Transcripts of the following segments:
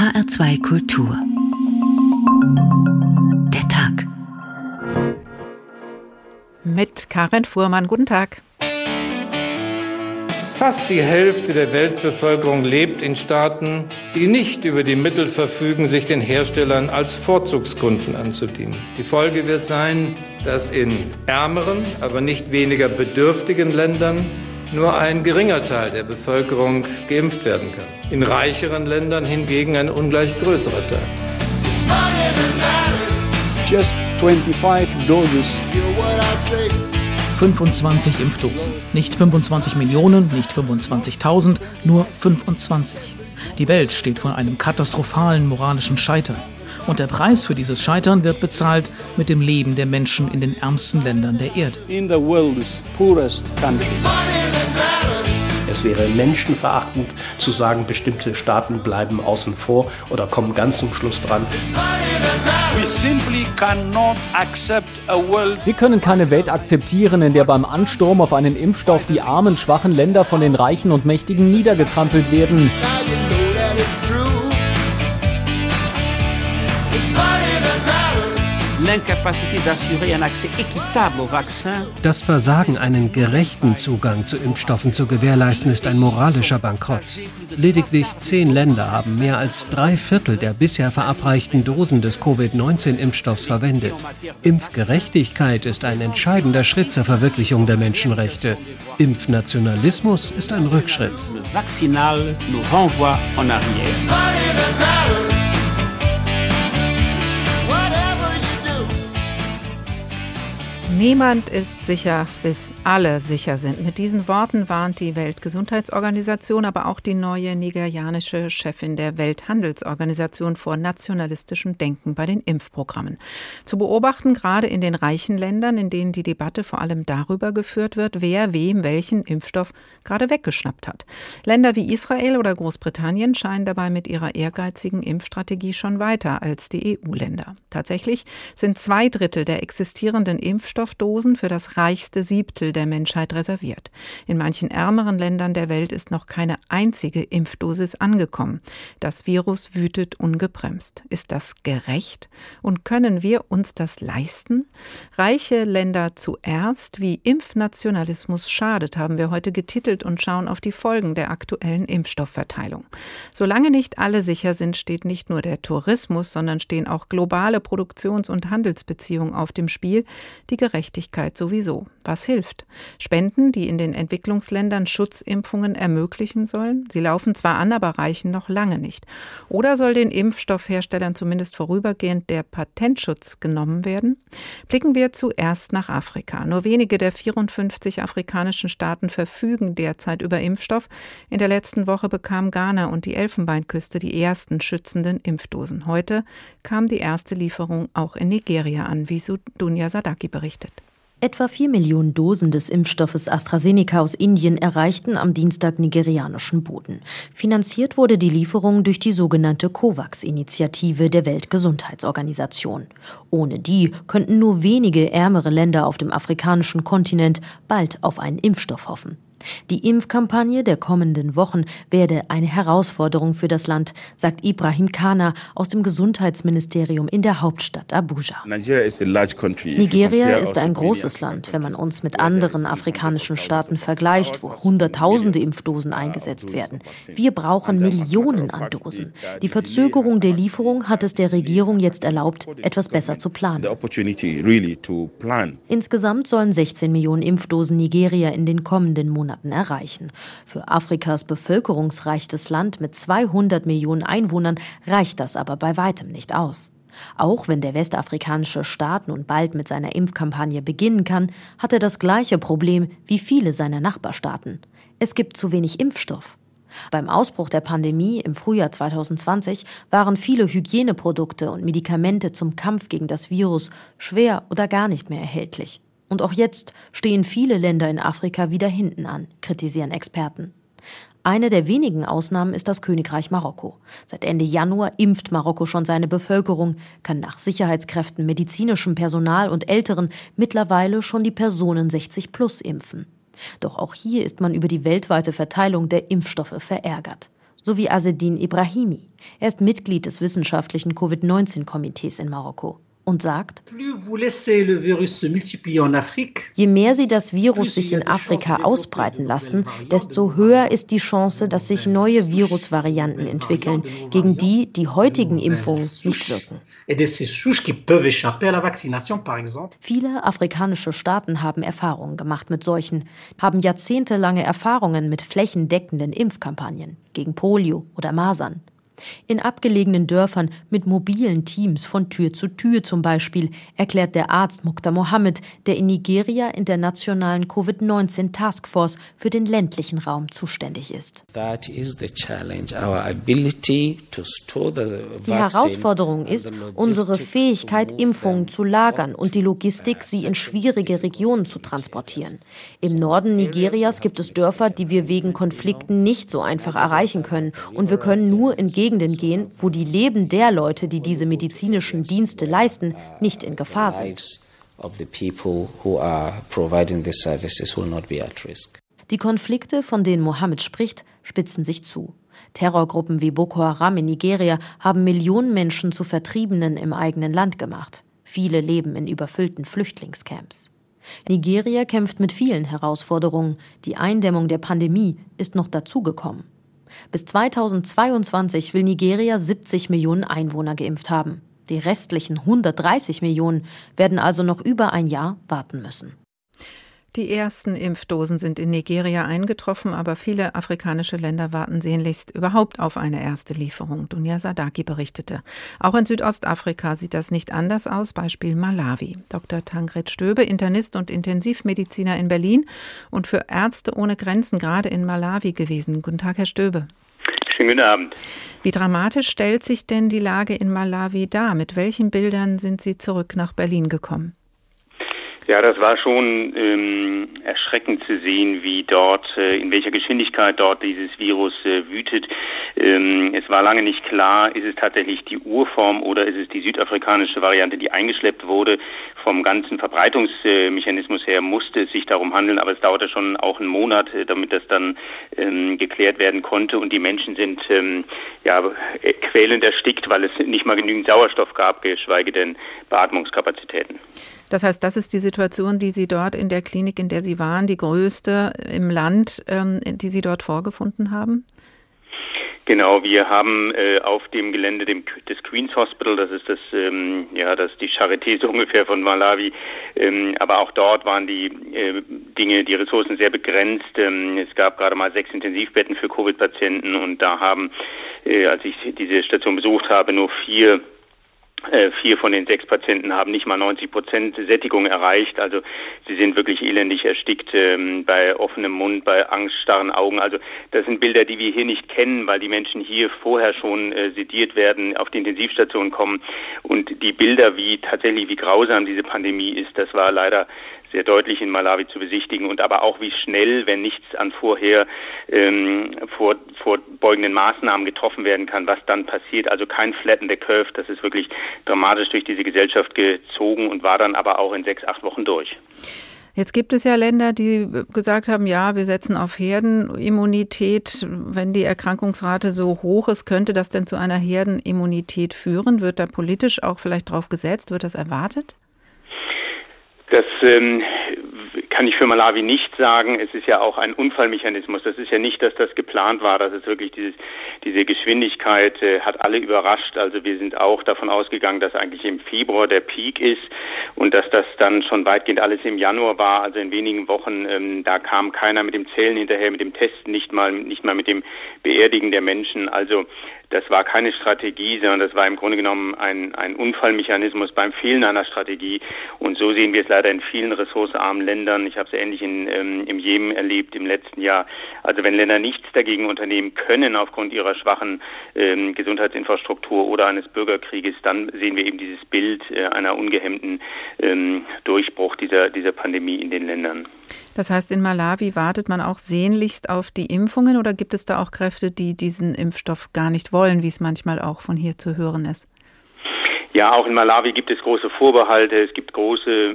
HR2 Kultur. Der Tag. Mit Karin Fuhrmann. Guten Tag. Fast die Hälfte der Weltbevölkerung lebt in Staaten, die nicht über die Mittel verfügen, sich den Herstellern als Vorzugskunden anzudienen. Die Folge wird sein, dass in ärmeren, aber nicht weniger bedürftigen Ländern nur ein geringer Teil der Bevölkerung geimpft werden kann. In reicheren Ländern hingegen ein ungleich größerer Teil. Just 25 doses. 25 Impfdosen. Nicht 25 Millionen, nicht 25.000, nur 25. Die Welt steht vor einem katastrophalen moralischen Scheitern. Und der Preis für dieses Scheitern wird bezahlt mit dem Leben der Menschen in den ärmsten Ländern der Erde. In the world's poorest countries. Es wäre menschenverachtend zu sagen, bestimmte Staaten bleiben außen vor oder kommen ganz zum Schluss dran. Wir können keine Welt akzeptieren, in der beim Ansturm auf einen Impfstoff die armen, schwachen Länder von den Reichen und Mächtigen niedergetrampelt werden. Das Versagen, einen gerechten Zugang zu Impfstoffen zu gewährleisten, ist ein moralischer Bankrott. Lediglich zehn Länder haben mehr als drei Viertel der bisher verabreichten Dosen des Covid-19-Impfstoffs verwendet. Impfgerechtigkeit ist ein entscheidender Schritt zur Verwirklichung der Menschenrechte. Impfnationalismus ist ein Rückschritt. Niemand ist sicher, bis alle sicher sind. Mit diesen Worten warnt die Weltgesundheitsorganisation, aber auch die neue nigerianische Chefin der Welthandelsorganisation vor nationalistischem Denken bei den Impfprogrammen. Zu beobachten gerade in den reichen Ländern, in denen die Debatte vor allem darüber geführt wird, wer wem welchen Impfstoff gerade weggeschnappt hat. Länder wie Israel oder Großbritannien scheinen dabei mit ihrer ehrgeizigen Impfstrategie schon weiter als die EU-Länder. Tatsächlich sind zwei Drittel der existierenden Impfstoffe Impfstoffdosen für das reichste Siebtel der Menschheit reserviert. In manchen ärmeren Ländern der Welt ist noch keine einzige Impfdosis angekommen. Das Virus wütet ungebremst. Ist das gerecht? Und können wir uns das leisten? Reiche Länder zuerst, wie Impfnationalismus schadet, haben wir heute getitelt und schauen auf die Folgen der aktuellen Impfstoffverteilung. Solange nicht alle sicher sind, steht nicht nur der Tourismus, sondern stehen auch globale Produktions- und Handelsbeziehungen auf dem Spiel, die Gerechtigkeit sowieso. Was hilft? Spenden, die in den Entwicklungsländern Schutzimpfungen ermöglichen sollen? Sie laufen zwar an, aber reichen noch lange nicht. Oder soll den Impfstoffherstellern zumindest vorübergehend der Patentschutz genommen werden? Blicken wir zuerst nach Afrika. Nur wenige der 54 afrikanischen Staaten verfügen derzeit über Impfstoff. In der letzten Woche bekam Ghana und die Elfenbeinküste die ersten schützenden Impfdosen. Heute kam die erste Lieferung auch in Nigeria an, wie Dunja Sadaki berichtet. Etwa vier Millionen Dosen des Impfstoffes AstraZeneca aus Indien erreichten am Dienstag nigerianischen Boden. Finanziert wurde die Lieferung durch die sogenannte COVAX-Initiative der Weltgesundheitsorganisation. Ohne die könnten nur wenige ärmere Länder auf dem afrikanischen Kontinent bald auf einen Impfstoff hoffen. Die Impfkampagne der kommenden Wochen werde eine Herausforderung für das Land, sagt Ibrahim Kana aus dem Gesundheitsministerium in der Hauptstadt Abuja. Nigeria ist ein großes Land, wenn man uns mit anderen afrikanischen Staaten vergleicht, wo Hunderttausende Impfdosen eingesetzt werden. Wir brauchen Millionen an Dosen. Die Verzögerung der Lieferung hat es der Regierung jetzt erlaubt, etwas besser zu planen. Insgesamt sollen 16 Millionen Impfdosen Nigeria in den kommenden Monaten Monaten erreichen. Für Afrikas bevölkerungsreichstes Land mit 200 Millionen Einwohnern reicht das aber bei weitem nicht aus. Auch wenn der westafrikanische Staat nun bald mit seiner Impfkampagne beginnen kann, hat er das gleiche Problem wie viele seiner Nachbarstaaten. Es gibt zu wenig Impfstoff. Beim Ausbruch der Pandemie im Frühjahr 2020 waren viele Hygieneprodukte und Medikamente zum Kampf gegen das Virus schwer oder gar nicht mehr erhältlich. Und auch jetzt stehen viele Länder in Afrika wieder hinten an, kritisieren Experten. Eine der wenigen Ausnahmen ist das Königreich Marokko. Seit Ende Januar impft Marokko schon seine Bevölkerung, kann nach Sicherheitskräften, medizinischem Personal und Älteren mittlerweile schon die Personen 60 plus impfen. Doch auch hier ist man über die weltweite Verteilung der Impfstoffe verärgert. sowie Azedin Ibrahimi. Er ist Mitglied des wissenschaftlichen Covid-19-Komitees in Marokko und sagt, je mehr sie das Virus sich in Afrika ausbreiten lassen, desto höher ist die Chance, dass sich neue Virusvarianten entwickeln, gegen die die heutigen Impfungen nicht wirken. Viele afrikanische Staaten haben Erfahrungen gemacht mit solchen, haben jahrzehntelange Erfahrungen mit flächendeckenden Impfkampagnen gegen Polio oder Masern. In abgelegenen Dörfern mit mobilen Teams von Tür zu Tür zum Beispiel, erklärt der Arzt Mukta Mohammed, der in Nigeria in der nationalen Covid-19 Taskforce für den ländlichen Raum zuständig ist. Die Herausforderung ist, unsere Fähigkeit, Impfungen zu lagern und die Logistik, sie in schwierige Regionen zu transportieren. Im Norden Nigerias gibt es Dörfer, die wir wegen Konflikten nicht so einfach erreichen können und wir können nur in Gegenden Gegenden gehen, wo die Leben der Leute, die diese medizinischen Dienste leisten, nicht in Gefahr sind. Die Konflikte, von denen Mohammed spricht, spitzen sich zu. Terrorgruppen wie Boko Haram in Nigeria haben Millionen Menschen zu Vertriebenen im eigenen Land gemacht. Viele leben in überfüllten Flüchtlingscamps. Nigeria kämpft mit vielen Herausforderungen. Die Eindämmung der Pandemie ist noch dazugekommen. Bis 2022 will Nigeria 70 Millionen Einwohner geimpft haben. Die restlichen 130 Millionen werden also noch über ein Jahr warten müssen. Die ersten Impfdosen sind in Nigeria eingetroffen, aber viele afrikanische Länder warten sehnlichst überhaupt auf eine erste Lieferung. Dunja Sadaki berichtete. Auch in Südostafrika sieht das nicht anders aus, Beispiel Malawi. Dr. Tangred Stöbe, Internist und Intensivmediziner in Berlin und für Ärzte ohne Grenzen gerade in Malawi gewesen. Guten Tag, Herr Stöbe. Schönen guten Abend. Wie dramatisch stellt sich denn die Lage in Malawi dar? Mit welchen Bildern sind Sie zurück nach Berlin gekommen? Ja, das war schon ähm, erschreckend zu sehen, wie dort, äh, in welcher Geschwindigkeit dort dieses Virus äh, wütet. Ähm, es war lange nicht klar, ist es tatsächlich die Urform oder ist es die südafrikanische Variante, die eingeschleppt wurde. Vom ganzen Verbreitungsmechanismus her musste es sich darum handeln, aber es dauerte schon auch einen Monat, äh, damit das dann ähm, geklärt werden konnte. Und die Menschen sind ähm, ja quälend erstickt, weil es nicht mal genügend Sauerstoff gab, geschweige denn Beatmungskapazitäten. Das heißt, das ist die Situation, die Sie dort in der Klinik, in der Sie waren, die größte im Land, ähm, die Sie dort vorgefunden haben? Genau, wir haben äh, auf dem Gelände dem, des Queens Hospital, das ist das, ähm, ja, das die Charité so ungefähr von Malawi, ähm, aber auch dort waren die äh, Dinge, die Ressourcen sehr begrenzt. Ähm, es gab gerade mal sechs Intensivbetten für Covid-Patienten und da haben, äh, als ich diese Station besucht habe, nur vier äh, vier von den sechs Patienten haben nicht mal 90 Prozent Sättigung erreicht. Also sie sind wirklich elendig erstickt ähm, bei offenem Mund, bei angststarren Augen. Also das sind Bilder, die wir hier nicht kennen, weil die Menschen hier vorher schon äh, sediert werden, auf die Intensivstation kommen. Und die Bilder, wie tatsächlich wie grausam diese Pandemie ist, das war leider sehr deutlich in Malawi zu besichtigen und aber auch wie schnell, wenn nichts an vorher ähm, vor, vorbeugenden Maßnahmen getroffen werden kann, was dann passiert. Also kein Flatten the Curve, das ist wirklich dramatisch durch diese Gesellschaft gezogen und war dann aber auch in sechs, acht Wochen durch. Jetzt gibt es ja Länder, die gesagt haben, ja, wir setzen auf Herdenimmunität. Wenn die Erkrankungsrate so hoch ist, könnte das denn zu einer Herdenimmunität führen? Wird da politisch auch vielleicht drauf gesetzt? Wird das erwartet? Das ähm, kann ich für Malawi nicht sagen. Es ist ja auch ein Unfallmechanismus. Das ist ja nicht, dass das geplant war. Das ist wirklich dieses, diese Geschwindigkeit äh, hat alle überrascht. Also wir sind auch davon ausgegangen, dass eigentlich im Februar der Peak ist und dass das dann schon weitgehend alles im Januar war. Also in wenigen Wochen, ähm, da kam keiner mit dem Zählen hinterher, mit dem Testen, nicht mal, nicht mal mit dem Beerdigen der Menschen. Also das war keine Strategie, sondern das war im Grunde genommen ein, ein Unfallmechanismus beim Fehlen einer Strategie. Und so sehen wir es leider in vielen ressourcenarmen Ländern. Ich habe es ähnlich in, ähm, im Jemen erlebt im letzten Jahr. Also wenn Länder nichts dagegen unternehmen können aufgrund ihrer schwachen ähm, Gesundheitsinfrastruktur oder eines Bürgerkrieges, dann sehen wir eben dieses Bild äh, einer ungehemmten ähm, Durchbruch dieser, dieser Pandemie in den Ländern. Das heißt, in Malawi wartet man auch sehnlichst auf die Impfungen oder gibt es da auch Kräfte, die diesen Impfstoff gar nicht wollen, wie es manchmal auch von hier zu hören ist? Ja, auch in Malawi gibt es große Vorbehalte. Es gibt große,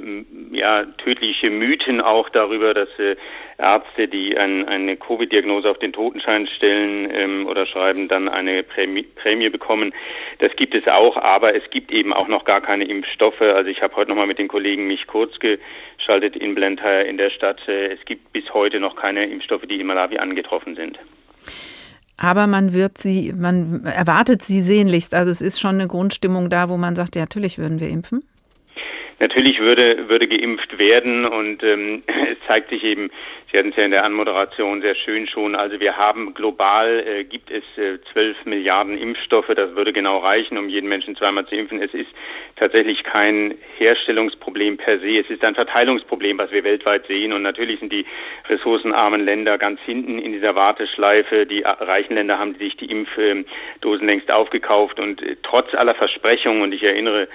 ja, tödliche Mythen auch darüber, dass äh, Ärzte, die ein, eine Covid-Diagnose auf den Totenschein stellen ähm, oder schreiben, dann eine Prämie, Prämie bekommen. Das gibt es auch, aber es gibt eben auch noch gar keine Impfstoffe. Also ich habe heute nochmal mit den Kollegen mich kurz geschaltet in Blantyre in der Stadt. Äh, es gibt bis heute noch keine Impfstoffe, die in Malawi angetroffen sind. Aber man wird sie, man erwartet sie sehnlichst. Also es ist schon eine Grundstimmung da, wo man sagt, ja, natürlich würden wir impfen. Natürlich würde, würde geimpft werden und ähm, es zeigt sich eben, Sie hatten es ja in der Anmoderation sehr schön schon, also wir haben global, äh, gibt es äh, 12 Milliarden Impfstoffe, das würde genau reichen, um jeden Menschen zweimal zu impfen. Es ist tatsächlich kein Herstellungsproblem per se, es ist ein Verteilungsproblem, was wir weltweit sehen und natürlich sind die ressourcenarmen Länder ganz hinten in dieser Warteschleife. Die reichen Länder haben sich die Impfdosen längst aufgekauft und äh, trotz aller Versprechungen, und ich erinnere äh,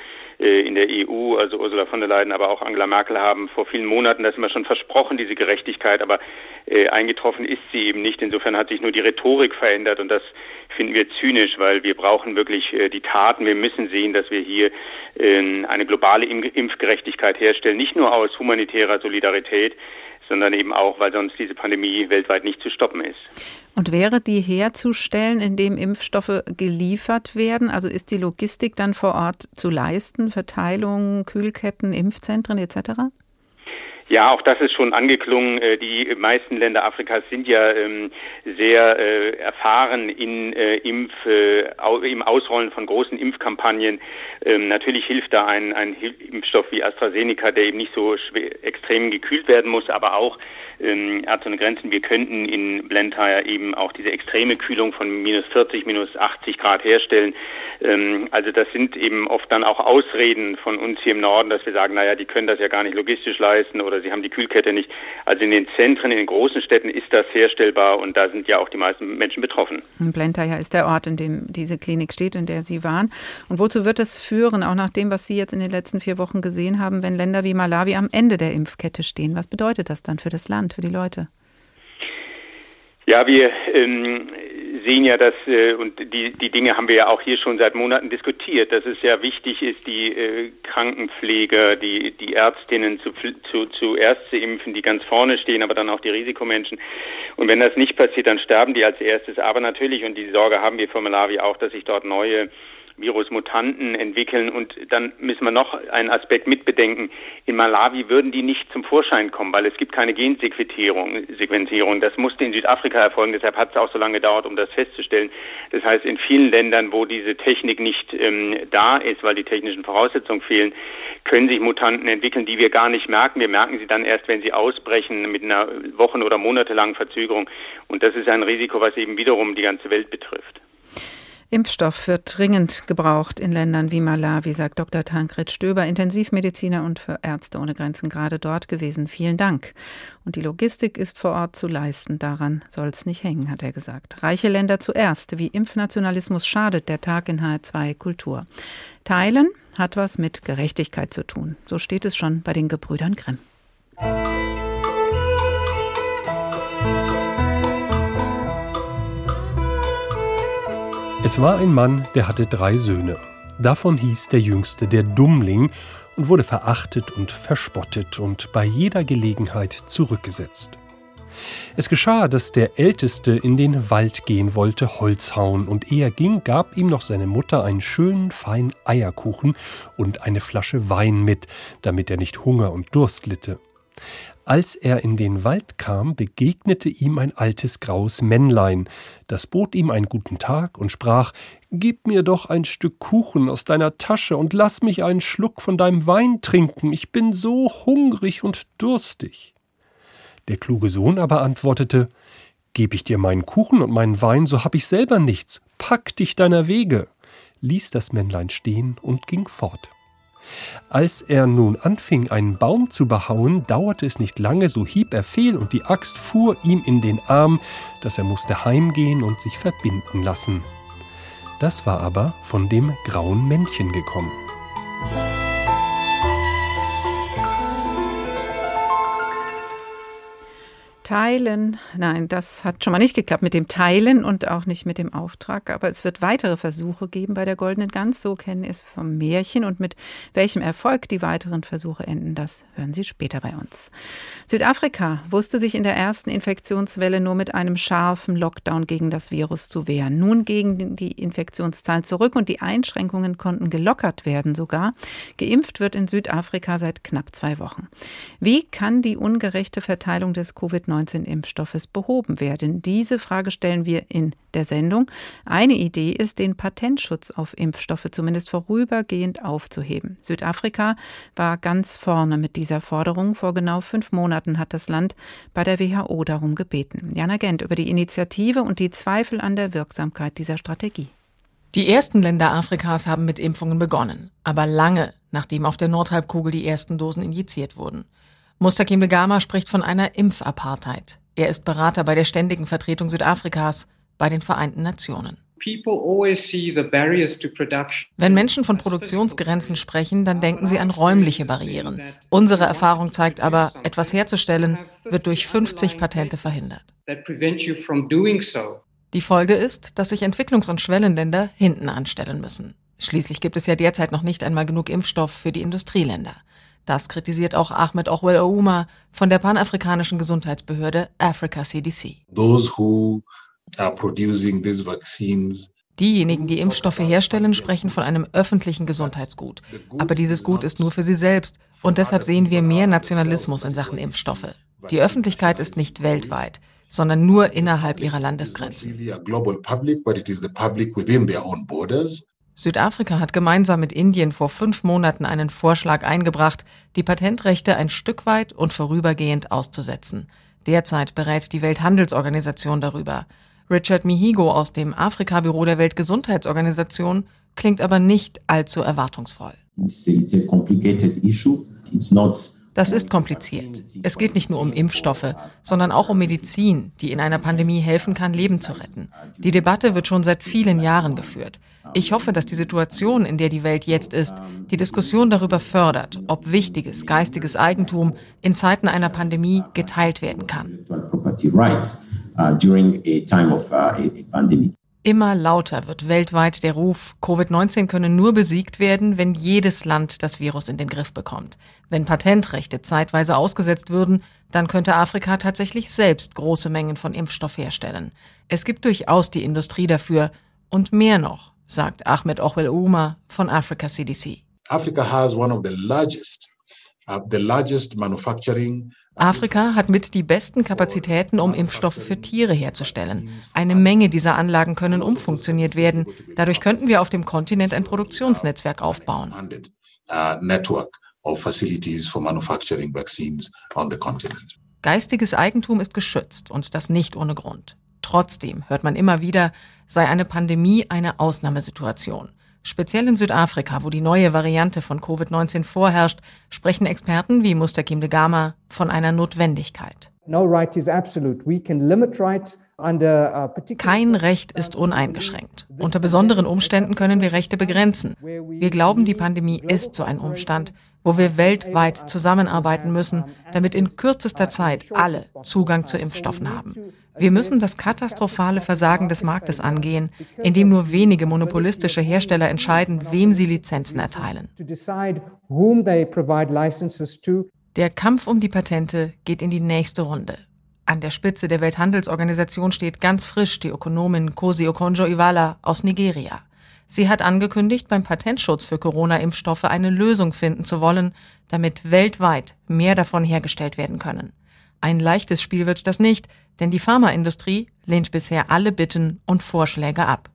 in der EU, also Ursula von der Leyen, aber auch Angela Merkel haben vor vielen Monaten das immer schon versprochen, diese Gerechtigkeit, aber äh, eingetroffen ist sie eben nicht. Insofern hat sich nur die Rhetorik verändert und das finden wir zynisch, weil wir brauchen wirklich äh, die Taten. Wir müssen sehen, dass wir hier äh, eine globale Impfgerechtigkeit herstellen, nicht nur aus humanitärer Solidarität, sondern eben auch, weil sonst diese Pandemie weltweit nicht zu stoppen ist. Und wäre die herzustellen, indem Impfstoffe geliefert werden? Also ist die Logistik dann vor Ort zu leisten? Verteilung, Kühlketten, Impfzentren etc.? Ja, auch das ist schon angeklungen. Äh, die meisten Länder Afrikas sind ja ähm, sehr äh, erfahren in äh, Impf, im Ausrollen von großen Impfkampagnen. Ähm, natürlich hilft da ein, ein Impfstoff wie AstraZeneca, der eben nicht so schwer, extrem gekühlt werden muss, aber auch ähm, Ärzte ohne Grenzen. Wir könnten in Blantyre eben auch diese extreme Kühlung von minus 40, minus 80 Grad herstellen. Also das sind eben oft dann auch Ausreden von uns hier im Norden, dass wir sagen, naja, die können das ja gar nicht logistisch leisten oder sie haben die Kühlkette nicht. Also in den Zentren, in den großen Städten ist das herstellbar und da sind ja auch die meisten Menschen betroffen. Blentheim ist der Ort, in dem diese Klinik steht, in der Sie waren. Und wozu wird es führen, auch nach dem, was Sie jetzt in den letzten vier Wochen gesehen haben, wenn Länder wie Malawi am Ende der Impfkette stehen? Was bedeutet das dann für das Land, für die Leute? Ja, wir ähm, sehen ja, dass äh, und die die Dinge haben wir ja auch hier schon seit Monaten diskutiert, dass es ja wichtig ist, die äh, Krankenpfleger, die die Ärztinnen zu, zu zuerst zu impfen, die ganz vorne stehen, aber dann auch die Risikomenschen. Und wenn das nicht passiert, dann sterben die als erstes. Aber natürlich und die Sorge haben wir von Malawi auch, dass sich dort neue Virusmutanten entwickeln. Und dann müssen wir noch einen Aspekt mitbedenken. In Malawi würden die nicht zum Vorschein kommen, weil es gibt keine Gensequenzierung. Sequenzierung. Das musste in Südafrika erfolgen. Deshalb hat es auch so lange gedauert, um das festzustellen. Das heißt, in vielen Ländern, wo diese Technik nicht ähm, da ist, weil die technischen Voraussetzungen fehlen, können sich Mutanten entwickeln, die wir gar nicht merken. Wir merken sie dann erst, wenn sie ausbrechen mit einer Wochen- oder monatelangen Verzögerung. Und das ist ein Risiko, was eben wiederum die ganze Welt betrifft. Impfstoff wird dringend gebraucht in Ländern wie Malawi, sagt Dr. Tankred Stöber, Intensivmediziner und für Ärzte ohne Grenzen gerade dort gewesen. Vielen Dank. Und die Logistik ist vor Ort zu leisten. Daran soll es nicht hängen, hat er gesagt. Reiche Länder zuerst. Wie Impfnationalismus schadet der Tag in H2 Kultur. Teilen hat was mit Gerechtigkeit zu tun. So steht es schon bei den Gebrüdern Grimm. Es war ein Mann, der hatte drei Söhne. Davon hieß der jüngste der Dummling und wurde verachtet und verspottet und bei jeder Gelegenheit zurückgesetzt. Es geschah, dass der Älteste in den Wald gehen wollte, Holz hauen, und er ging, gab ihm noch seine Mutter einen schönen, feinen Eierkuchen und eine Flasche Wein mit, damit er nicht Hunger und Durst litte. Als er in den Wald kam, begegnete ihm ein altes graues Männlein, das bot ihm einen guten Tag und sprach Gib mir doch ein Stück Kuchen aus deiner Tasche und lass mich einen Schluck von deinem Wein trinken, ich bin so hungrig und durstig. Der kluge Sohn aber antwortete Geb ich dir meinen Kuchen und meinen Wein, so hab ich selber nichts, pack dich deiner Wege, ließ das Männlein stehen und ging fort. Als er nun anfing, einen Baum zu behauen, dauerte es nicht lange, so hieb er fehl und die Axt fuhr ihm in den Arm, dass er musste heimgehen und sich verbinden lassen. Das war aber von dem grauen Männchen gekommen. Teilen, nein, das hat schon mal nicht geklappt mit dem Teilen und auch nicht mit dem Auftrag. Aber es wird weitere Versuche geben bei der Goldenen Gans. So kennen es vom Märchen. Und mit welchem Erfolg die weiteren Versuche enden, das hören Sie später bei uns. Südafrika wusste sich in der ersten Infektionswelle nur mit einem scharfen Lockdown gegen das Virus zu wehren. Nun gegen die Infektionszahlen zurück und die Einschränkungen konnten gelockert werden sogar. Geimpft wird in Südafrika seit knapp zwei Wochen. Wie kann die ungerechte Verteilung des Covid-19-Impfstoffes behoben werden? Diese Frage stellen wir in der Sendung. Eine Idee ist, den Patentschutz auf Impfstoffe zumindest vorübergehend aufzuheben. Südafrika war ganz vorne mit dieser Forderung. Vor genau fünf Monaten hat das Land bei der WHO darum gebeten. Jana Gent über die Initiative und die Zweifel an der Wirksamkeit dieser Strategie. Die ersten Länder Afrikas haben mit Impfungen begonnen, aber lange nachdem auf der Nordhalbkugel die ersten Dosen injiziert wurden. Mustakim Begama spricht von einer Impfapartheid. Er ist Berater bei der Ständigen Vertretung Südafrikas bei den Vereinten Nationen. Wenn Menschen von Produktionsgrenzen sprechen, dann denken sie an räumliche Barrieren. Unsere Erfahrung zeigt aber, etwas herzustellen wird durch 50 Patente verhindert. Die Folge ist, dass sich Entwicklungs- und Schwellenländer hinten anstellen müssen. Schließlich gibt es ja derzeit noch nicht einmal genug Impfstoff für die Industrieländer. Das kritisiert auch Ahmed Ochwel Ouma von der panafrikanischen Gesundheitsbehörde Africa CDC. Those who are producing these vaccines Diejenigen, die Impfstoffe herstellen, sprechen von einem öffentlichen Gesundheitsgut. Aber dieses Gut ist nur für sie selbst. Und deshalb sehen wir mehr Nationalismus in Sachen Impfstoffe. Die Öffentlichkeit ist nicht weltweit, sondern nur innerhalb ihrer Landesgrenzen. Südafrika hat gemeinsam mit Indien vor fünf Monaten einen Vorschlag eingebracht, die Patentrechte ein Stück weit und vorübergehend auszusetzen. Derzeit berät die Welthandelsorganisation darüber. Richard Mihigo aus dem Afrika-Büro der Weltgesundheitsorganisation klingt aber nicht allzu erwartungsvoll. Das ist kompliziert. Es geht nicht nur um Impfstoffe, sondern auch um Medizin, die in einer Pandemie helfen kann, Leben zu retten. Die Debatte wird schon seit vielen Jahren geführt. Ich hoffe, dass die Situation, in der die Welt jetzt ist, die Diskussion darüber fördert, ob wichtiges geistiges Eigentum in Zeiten einer Pandemie geteilt werden kann. Immer lauter wird weltweit der Ruf, Covid-19 könne nur besiegt werden, wenn jedes Land das Virus in den Griff bekommt. Wenn Patentrechte zeitweise ausgesetzt würden, dann könnte Afrika tatsächlich selbst große Mengen von Impfstoff herstellen. Es gibt durchaus die Industrie dafür und mehr noch sagt Ahmed Ochwel Uma von Africa CDC. Africa has one of the largest, uh, the largest manufacturing Afrika hat mit die besten Kapazitäten, um Impfstoffe für Tiere herzustellen. Eine Menge dieser Anlagen können umfunktioniert werden. Dadurch könnten wir auf dem Kontinent ein Produktionsnetzwerk aufbauen. Geistiges Eigentum ist geschützt und das nicht ohne Grund. Trotzdem hört man immer wieder, sei eine Pandemie eine Ausnahmesituation. Speziell in Südafrika, wo die neue Variante von Covid-19 vorherrscht, sprechen Experten wie Mustakim de Gama von einer Notwendigkeit. Kein Recht ist uneingeschränkt. Unter besonderen Umständen können wir Rechte begrenzen. Wir glauben, die Pandemie ist so ein Umstand, wo wir weltweit zusammenarbeiten müssen, damit in kürzester Zeit alle Zugang zu Impfstoffen haben. Wir müssen das katastrophale Versagen des Marktes angehen, indem nur wenige monopolistische Hersteller entscheiden, wem sie Lizenzen erteilen. Der Kampf um die Patente geht in die nächste Runde. An der Spitze der Welthandelsorganisation steht ganz frisch die Ökonomin Kosi Okonjo-Iweala aus Nigeria. Sie hat angekündigt, beim Patentschutz für Corona-Impfstoffe eine Lösung finden zu wollen, damit weltweit mehr davon hergestellt werden können. Ein leichtes Spiel wird das nicht, denn die Pharmaindustrie lehnt bisher alle Bitten und Vorschläge ab.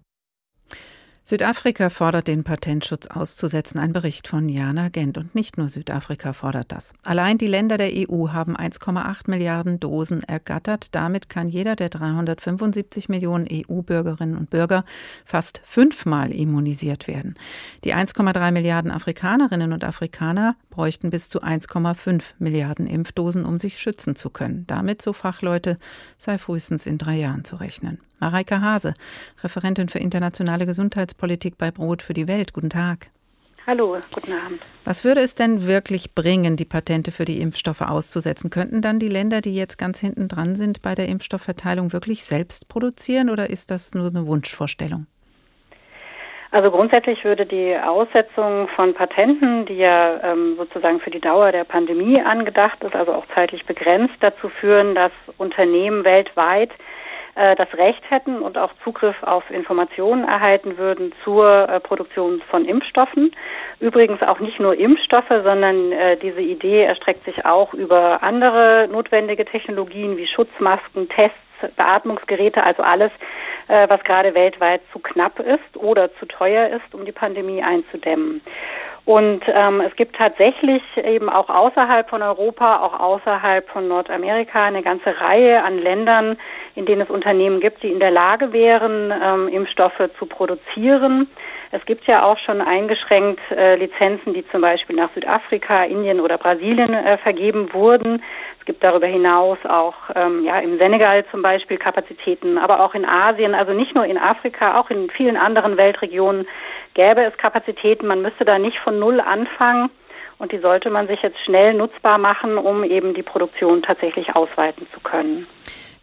Südafrika fordert den Patentschutz auszusetzen, ein Bericht von Jana Gent. Und nicht nur Südafrika fordert das. Allein die Länder der EU haben 1,8 Milliarden Dosen ergattert. Damit kann jeder der 375 Millionen EU-Bürgerinnen und Bürger fast fünfmal immunisiert werden. Die 1,3 Milliarden Afrikanerinnen und Afrikaner bräuchten bis zu 1,5 Milliarden Impfdosen, um sich schützen zu können. Damit, so Fachleute, sei frühestens in drei Jahren zu rechnen. Mareike Hase, Referentin für internationale Gesundheitspolitik bei Brot für die Welt. Guten Tag. Hallo, guten Abend. Was würde es denn wirklich bringen, die Patente für die Impfstoffe auszusetzen? Könnten dann die Länder, die jetzt ganz hinten dran sind bei der Impfstoffverteilung, wirklich selbst produzieren oder ist das nur eine Wunschvorstellung? Also grundsätzlich würde die Aussetzung von Patenten, die ja ähm, sozusagen für die Dauer der Pandemie angedacht ist, also auch zeitlich begrenzt, dazu führen, dass Unternehmen weltweit das Recht hätten und auch Zugriff auf Informationen erhalten würden zur äh, Produktion von Impfstoffen. Übrigens auch nicht nur Impfstoffe, sondern äh, diese Idee erstreckt sich auch über andere notwendige Technologien wie Schutzmasken, Tests, Beatmungsgeräte, also alles, äh, was gerade weltweit zu knapp ist oder zu teuer ist, um die Pandemie einzudämmen. Und ähm, es gibt tatsächlich eben auch außerhalb von Europa, auch außerhalb von Nordamerika eine ganze Reihe an Ländern, in denen es Unternehmen gibt, die in der Lage wären, ähm, Impfstoffe zu produzieren. Es gibt ja auch schon eingeschränkt äh, Lizenzen, die zum Beispiel nach Südafrika, Indien oder Brasilien äh, vergeben wurden. Es gibt darüber hinaus auch ähm, ja, im Senegal zum Beispiel Kapazitäten, aber auch in Asien, also nicht nur in Afrika, auch in vielen anderen Weltregionen gäbe es Kapazitäten. Man müsste da nicht von Null anfangen und die sollte man sich jetzt schnell nutzbar machen, um eben die Produktion tatsächlich ausweiten zu können.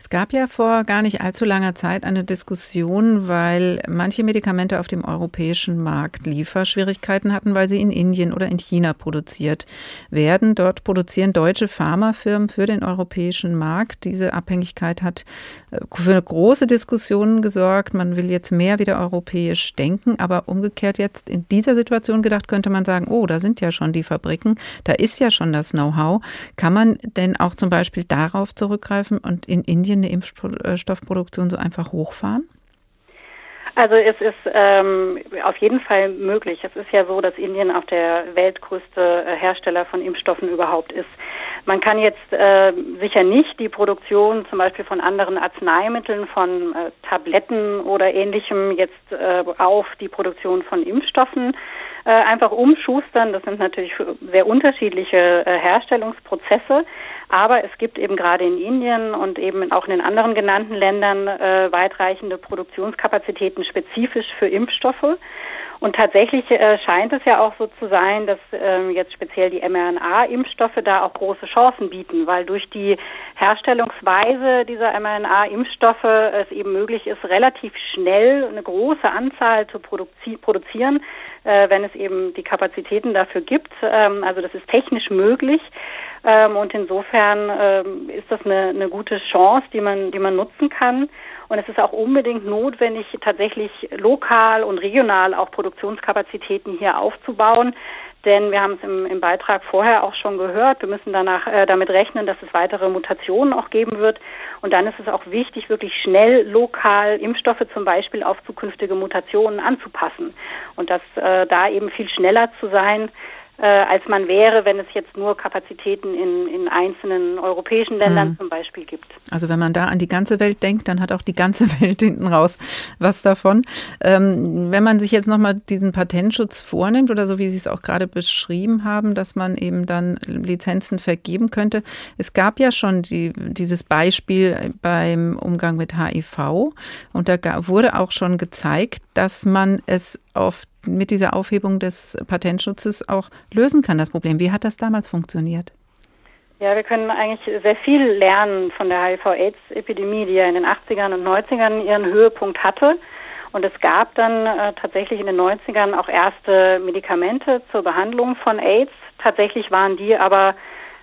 Es gab ja vor gar nicht allzu langer Zeit eine Diskussion, weil manche Medikamente auf dem europäischen Markt Lieferschwierigkeiten hatten, weil sie in Indien oder in China produziert werden. Dort produzieren deutsche Pharmafirmen für den europäischen Markt. Diese Abhängigkeit hat äh, für große Diskussionen gesorgt. Man will jetzt mehr wieder europäisch denken, aber umgekehrt jetzt in dieser Situation gedacht, könnte man sagen, oh, da sind ja schon die Fabriken, da ist ja schon das Know-how. Kann man denn auch zum Beispiel darauf zurückgreifen und in Indien Eine Impfstoffproduktion so einfach hochfahren? Also es ist ähm, auf jeden Fall möglich. Es ist ja so, dass Indien auch der weltgrößte äh, Hersteller von Impfstoffen überhaupt ist. Man kann jetzt äh, sicher nicht die Produktion zum Beispiel von anderen Arzneimitteln, von äh, Tabletten oder ähnlichem jetzt äh, auf die Produktion von Impfstoffen äh, einfach umschustern. Das sind natürlich sehr unterschiedliche äh, Herstellungsprozesse. Aber es gibt eben gerade in Indien und eben auch in den anderen genannten Ländern äh, weitreichende Produktionskapazitäten spezifisch für Impfstoffe. Und tatsächlich scheint es ja auch so zu sein, dass äh, jetzt speziell die mRNA-Impfstoffe da auch große Chancen bieten, weil durch die Herstellungsweise dieser mRNA-Impfstoffe es eben möglich ist, relativ schnell eine große Anzahl zu produzi produzieren, äh, wenn es eben die Kapazitäten dafür gibt. Ähm, also das ist technisch möglich. Ähm, und insofern ähm, ist das eine, eine gute Chance, die man, die man nutzen kann. Und es ist auch unbedingt notwendig, tatsächlich lokal und regional auch Produktionskapazitäten hier aufzubauen. Denn wir haben es im, im Beitrag vorher auch schon gehört, wir müssen danach äh, damit rechnen, dass es weitere Mutationen auch geben wird. Und dann ist es auch wichtig, wirklich schnell lokal Impfstoffe zum Beispiel auf zukünftige Mutationen anzupassen. Und das äh, da eben viel schneller zu sein, äh, als man wäre, wenn es jetzt nur Kapazitäten in, in einzelnen europäischen Ländern mhm. zum Beispiel gibt. Also wenn man da an die ganze Welt denkt, dann hat auch die ganze Welt hinten raus was davon. Ähm, wenn man sich jetzt nochmal diesen Patentschutz vornimmt oder so wie Sie es auch gerade beschrieben haben, dass man eben dann Lizenzen vergeben könnte. Es gab ja schon die, dieses Beispiel beim Umgang mit HIV und da wurde auch schon gezeigt, dass man es auf mit dieser Aufhebung des Patentschutzes auch lösen kann, das Problem. Wie hat das damals funktioniert? Ja, wir können eigentlich sehr viel lernen von der HIV-Aids-Epidemie, die ja in den 80ern und 90ern ihren Höhepunkt hatte. Und es gab dann äh, tatsächlich in den 90ern auch erste Medikamente zur Behandlung von AIDS. Tatsächlich waren die aber,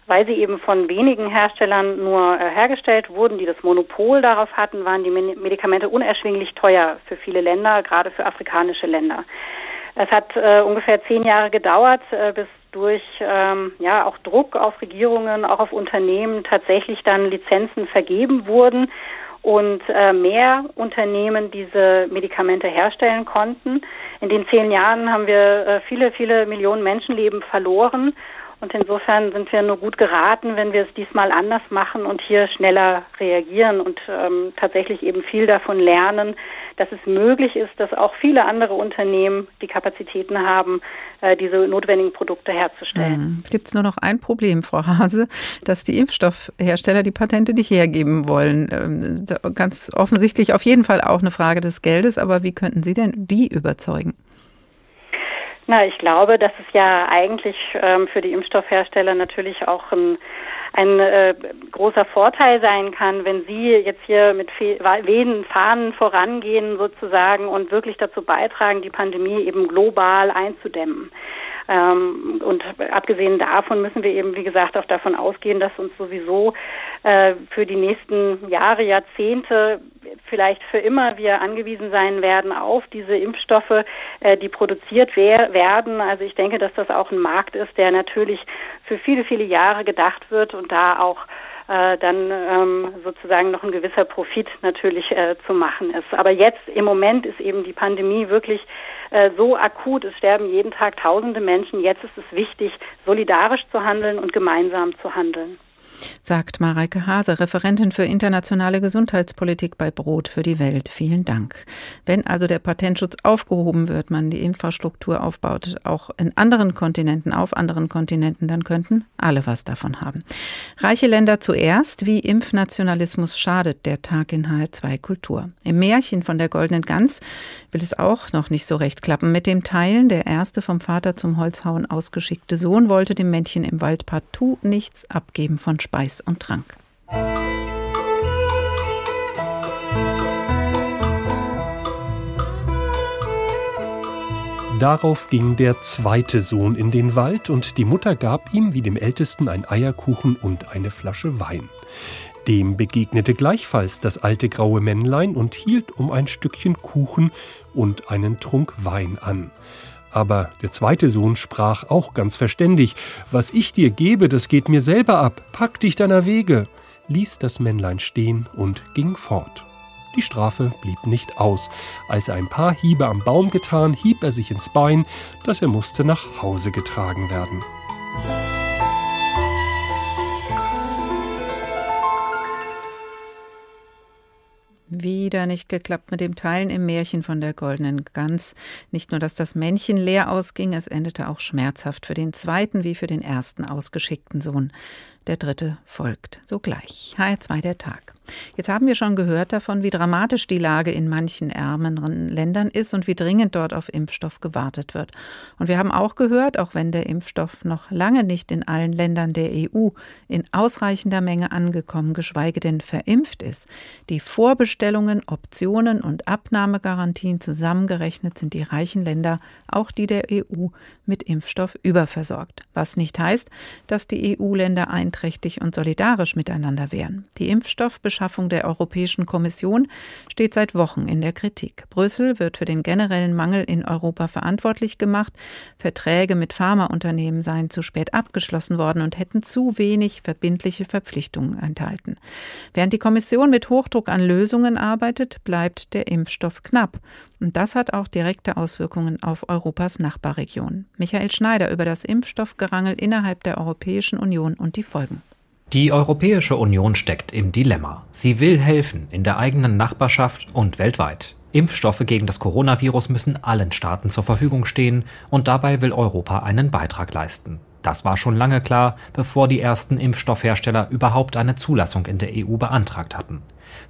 weil sie eben von wenigen Herstellern nur äh, hergestellt wurden, die das Monopol darauf hatten, waren die Medikamente unerschwinglich teuer für viele Länder, gerade für afrikanische Länder. Es hat äh, ungefähr zehn Jahre gedauert, äh, bis durch ähm, ja auch Druck auf Regierungen, auch auf Unternehmen tatsächlich dann Lizenzen vergeben wurden und äh, mehr Unternehmen diese Medikamente herstellen konnten. In den zehn Jahren haben wir äh, viele, viele Millionen Menschenleben verloren und insofern sind wir nur gut geraten, wenn wir es diesmal anders machen und hier schneller reagieren und ähm, tatsächlich eben viel davon lernen, dass es möglich ist, dass auch viele andere Unternehmen die Kapazitäten haben, äh, diese notwendigen Produkte herzustellen. Mhm. Gibt es nur noch ein Problem, Frau Hase, dass die Impfstoffhersteller die Patente nicht hergeben wollen. Ähm, ganz offensichtlich auf jeden Fall auch eine Frage des Geldes, aber wie könnten Sie denn die überzeugen? Na, ich glaube, dass es ja eigentlich ähm, für die Impfstoffhersteller natürlich auch ein, ein äh, großer Vorteil sein kann, wenn sie jetzt hier mit wehenden Fahnen vorangehen sozusagen und wirklich dazu beitragen, die Pandemie eben global einzudämmen. Ähm, und abgesehen davon müssen wir eben, wie gesagt, auch davon ausgehen, dass uns sowieso äh, für die nächsten Jahre, Jahrzehnte, vielleicht für immer wir angewiesen sein werden auf diese Impfstoffe, äh, die produziert wer werden. Also ich denke, dass das auch ein Markt ist, der natürlich für viele, viele Jahre gedacht wird und da auch äh, dann ähm, sozusagen noch ein gewisser Profit natürlich äh, zu machen ist. Aber jetzt im Moment ist eben die Pandemie wirklich äh, so akut. Es sterben jeden Tag tausende Menschen. Jetzt ist es wichtig, solidarisch zu handeln und gemeinsam zu handeln sagt Mareike Hase, Referentin für internationale Gesundheitspolitik bei Brot für die Welt. Vielen Dank. Wenn also der Patentschutz aufgehoben wird, man die Infrastruktur aufbaut, auch in anderen Kontinenten, auf anderen Kontinenten, dann könnten alle was davon haben. Reiche Länder zuerst, wie Impfnationalismus schadet der Tag in HR2 Kultur. Im Märchen von der goldenen Gans will es auch noch nicht so recht klappen mit dem Teilen. Der erste vom Vater zum Holzhauen ausgeschickte Sohn wollte dem Männchen im Wald partout nichts abgeben von Speis und Trank. Darauf ging der zweite Sohn in den Wald und die Mutter gab ihm wie dem Ältesten ein Eierkuchen und eine Flasche Wein. Dem begegnete gleichfalls das alte graue Männlein und hielt um ein Stückchen Kuchen und einen Trunk Wein an. Aber der zweite Sohn sprach auch ganz verständig, Was ich dir gebe, das geht mir selber ab, pack dich deiner Wege, ließ das Männlein stehen und ging fort. Die Strafe blieb nicht aus. Als er ein paar Hiebe am Baum getan, hieb er sich ins Bein, dass er musste nach Hause getragen werden. Wieder nicht geklappt mit dem Teilen im Märchen von der goldenen Gans. Nicht nur, dass das Männchen leer ausging, es endete auch schmerzhaft für den zweiten wie für den ersten ausgeschickten Sohn. Der dritte folgt sogleich. HR2 der Tag. Jetzt haben wir schon gehört davon, wie dramatisch die Lage in manchen ärmeren Ländern ist und wie dringend dort auf Impfstoff gewartet wird. Und wir haben auch gehört, auch wenn der Impfstoff noch lange nicht in allen Ländern der EU in ausreichender Menge angekommen, geschweige denn verimpft ist, die Vorbestellungen, Optionen und Abnahmegarantien zusammengerechnet sind die reichen Länder, auch die der EU, mit Impfstoff überversorgt. Was nicht heißt, dass die EU-Länder einträchtig und solidarisch miteinander wären. Die Impfstoffbeschränkungen Anschaffung der Europäischen Kommission steht seit Wochen in der Kritik. Brüssel wird für den generellen Mangel in Europa verantwortlich gemacht. Verträge mit Pharmaunternehmen seien zu spät abgeschlossen worden und hätten zu wenig verbindliche Verpflichtungen enthalten. Während die Kommission mit Hochdruck an Lösungen arbeitet, bleibt der Impfstoff knapp. Und das hat auch direkte Auswirkungen auf Europas Nachbarregion. Michael Schneider über das Impfstoffgerangel innerhalb der Europäischen Union und die Folgen. Die Europäische Union steckt im Dilemma. Sie will helfen in der eigenen Nachbarschaft und weltweit. Impfstoffe gegen das Coronavirus müssen allen Staaten zur Verfügung stehen und dabei will Europa einen Beitrag leisten. Das war schon lange klar, bevor die ersten Impfstoffhersteller überhaupt eine Zulassung in der EU beantragt hatten.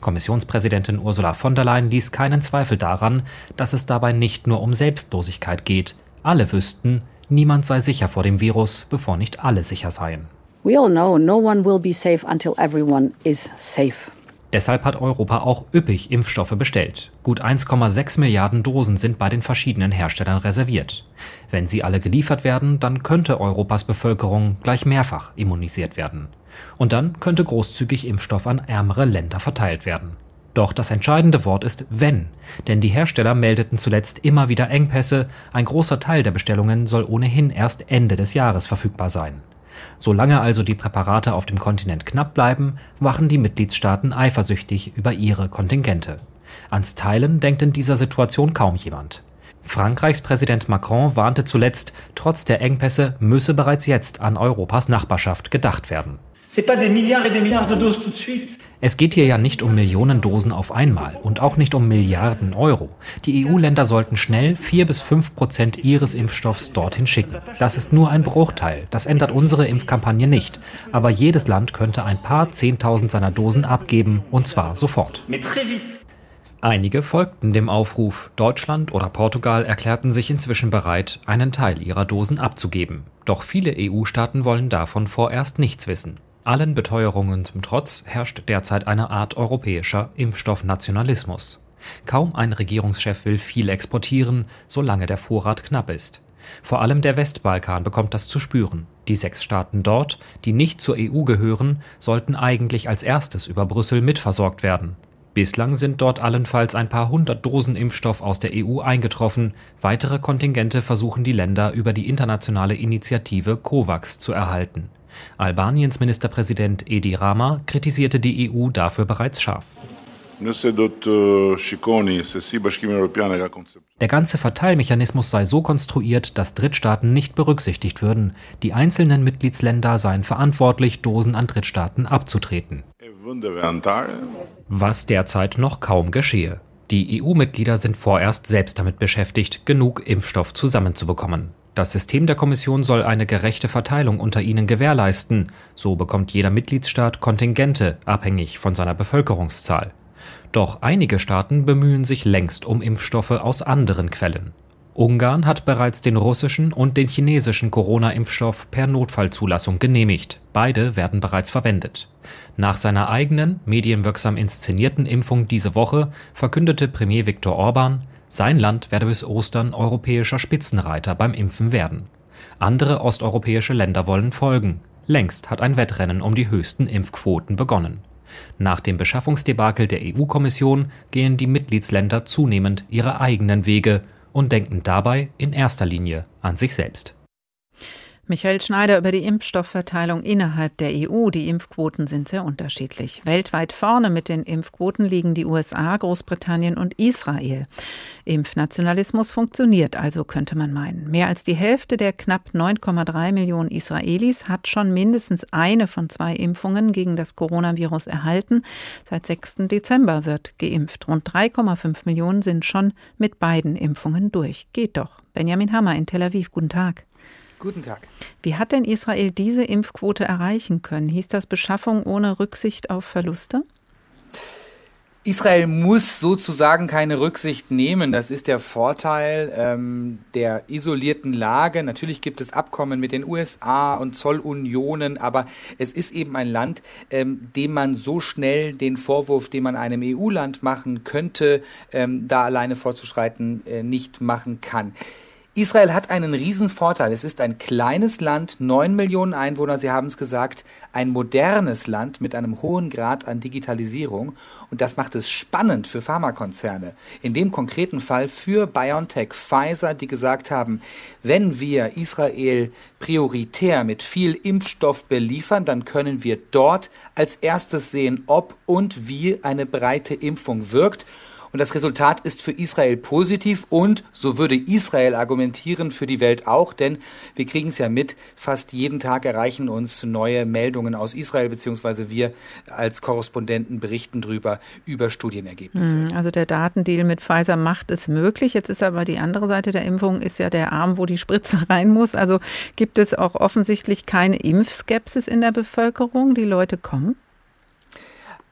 Kommissionspräsidentin Ursula von der Leyen ließ keinen Zweifel daran, dass es dabei nicht nur um Selbstlosigkeit geht. Alle wüssten, niemand sei sicher vor dem Virus, bevor nicht alle sicher seien. We all know no one will be safe until everyone is safe. Deshalb hat Europa auch üppig Impfstoffe bestellt. Gut 1,6 Milliarden Dosen sind bei den verschiedenen Herstellern reserviert. Wenn sie alle geliefert werden, dann könnte Europas Bevölkerung gleich mehrfach immunisiert werden. Und dann könnte großzügig Impfstoff an ärmere Länder verteilt werden. Doch das entscheidende Wort ist wenn, denn die Hersteller meldeten zuletzt immer wieder Engpässe, ein großer Teil der Bestellungen soll ohnehin erst Ende des Jahres verfügbar sein. Solange also die Präparate auf dem Kontinent knapp bleiben, wachen die Mitgliedstaaten eifersüchtig über ihre Kontingente. Ans Teilen denkt in dieser Situation kaum jemand. Frankreichs Präsident Macron warnte zuletzt, trotz der Engpässe müsse bereits jetzt an Europas Nachbarschaft gedacht werden. Es geht hier ja nicht um Millionen Dosen auf einmal und auch nicht um Milliarden Euro. Die EU-Länder sollten schnell vier bis fünf Prozent ihres Impfstoffs dorthin schicken. Das ist nur ein Bruchteil. Das ändert unsere Impfkampagne nicht. Aber jedes Land könnte ein paar Zehntausend seiner Dosen abgeben und zwar sofort. Einige folgten dem Aufruf. Deutschland oder Portugal erklärten sich inzwischen bereit, einen Teil ihrer Dosen abzugeben. Doch viele EU-Staaten wollen davon vorerst nichts wissen. Allen Beteuerungen zum Trotz herrscht derzeit eine Art europäischer Impfstoffnationalismus. Kaum ein Regierungschef will viel exportieren, solange der Vorrat knapp ist. Vor allem der Westbalkan bekommt das zu spüren. Die sechs Staaten dort, die nicht zur EU gehören, sollten eigentlich als erstes über Brüssel mitversorgt werden. Bislang sind dort allenfalls ein paar hundert Dosen Impfstoff aus der EU eingetroffen, weitere Kontingente versuchen die Länder über die internationale Initiative COVAX zu erhalten. Albaniens Ministerpräsident Edi Rama kritisierte die EU dafür bereits scharf. Der ganze Verteilmechanismus sei so konstruiert, dass Drittstaaten nicht berücksichtigt würden. Die einzelnen Mitgliedsländer seien verantwortlich, Dosen an Drittstaaten abzutreten was derzeit noch kaum geschehe. Die EU-Mitglieder sind vorerst selbst damit beschäftigt, genug Impfstoff zusammenzubekommen. Das System der Kommission soll eine gerechte Verteilung unter ihnen gewährleisten, so bekommt jeder Mitgliedsstaat Kontingente, abhängig von seiner Bevölkerungszahl. Doch einige Staaten bemühen sich längst um Impfstoffe aus anderen Quellen. Ungarn hat bereits den russischen und den chinesischen Corona-Impfstoff per Notfallzulassung genehmigt. Beide werden bereits verwendet. Nach seiner eigenen, medienwirksam inszenierten Impfung diese Woche verkündete Premier Viktor Orban, sein Land werde bis Ostern europäischer Spitzenreiter beim Impfen werden. Andere osteuropäische Länder wollen folgen. Längst hat ein Wettrennen um die höchsten Impfquoten begonnen. Nach dem Beschaffungsdebakel der EU-Kommission gehen die Mitgliedsländer zunehmend ihre eigenen Wege und denken dabei in erster Linie an sich selbst. Michael Schneider über die Impfstoffverteilung innerhalb der EU. Die Impfquoten sind sehr unterschiedlich. Weltweit vorne mit den Impfquoten liegen die USA, Großbritannien und Israel. Impfnationalismus funktioniert also, könnte man meinen. Mehr als die Hälfte der knapp 9,3 Millionen Israelis hat schon mindestens eine von zwei Impfungen gegen das Coronavirus erhalten. Seit 6. Dezember wird geimpft. Rund 3,5 Millionen sind schon mit beiden Impfungen durch. Geht doch. Benjamin Hammer in Tel Aviv, guten Tag. Guten Tag. Wie hat denn Israel diese Impfquote erreichen können? Hieß das Beschaffung ohne Rücksicht auf Verluste? Israel muss sozusagen keine Rücksicht nehmen. Das ist der Vorteil ähm, der isolierten Lage. Natürlich gibt es Abkommen mit den USA und Zollunionen, aber es ist eben ein Land, ähm, dem man so schnell den Vorwurf, den man einem EU-Land machen könnte, ähm, da alleine vorzuschreiten, äh, nicht machen kann. Israel hat einen riesen Vorteil. Es ist ein kleines Land, neun Millionen Einwohner, Sie haben es gesagt, ein modernes Land mit einem hohen Grad an Digitalisierung. Und das macht es spannend für Pharmakonzerne. In dem konkreten Fall für BioNTech, Pfizer, die gesagt haben, wenn wir Israel prioritär mit viel Impfstoff beliefern, dann können wir dort als erstes sehen, ob und wie eine breite Impfung wirkt. Und das Resultat ist für Israel positiv und, so würde Israel argumentieren, für die Welt auch, denn wir kriegen es ja mit, fast jeden Tag erreichen uns neue Meldungen aus Israel, beziehungsweise wir als Korrespondenten berichten drüber über Studienergebnisse. Hm, also der Datendeal mit Pfizer macht es möglich. Jetzt ist aber die andere Seite der Impfung, ist ja der Arm, wo die Spritze rein muss. Also gibt es auch offensichtlich keine Impfskepsis in der Bevölkerung. Die Leute kommen?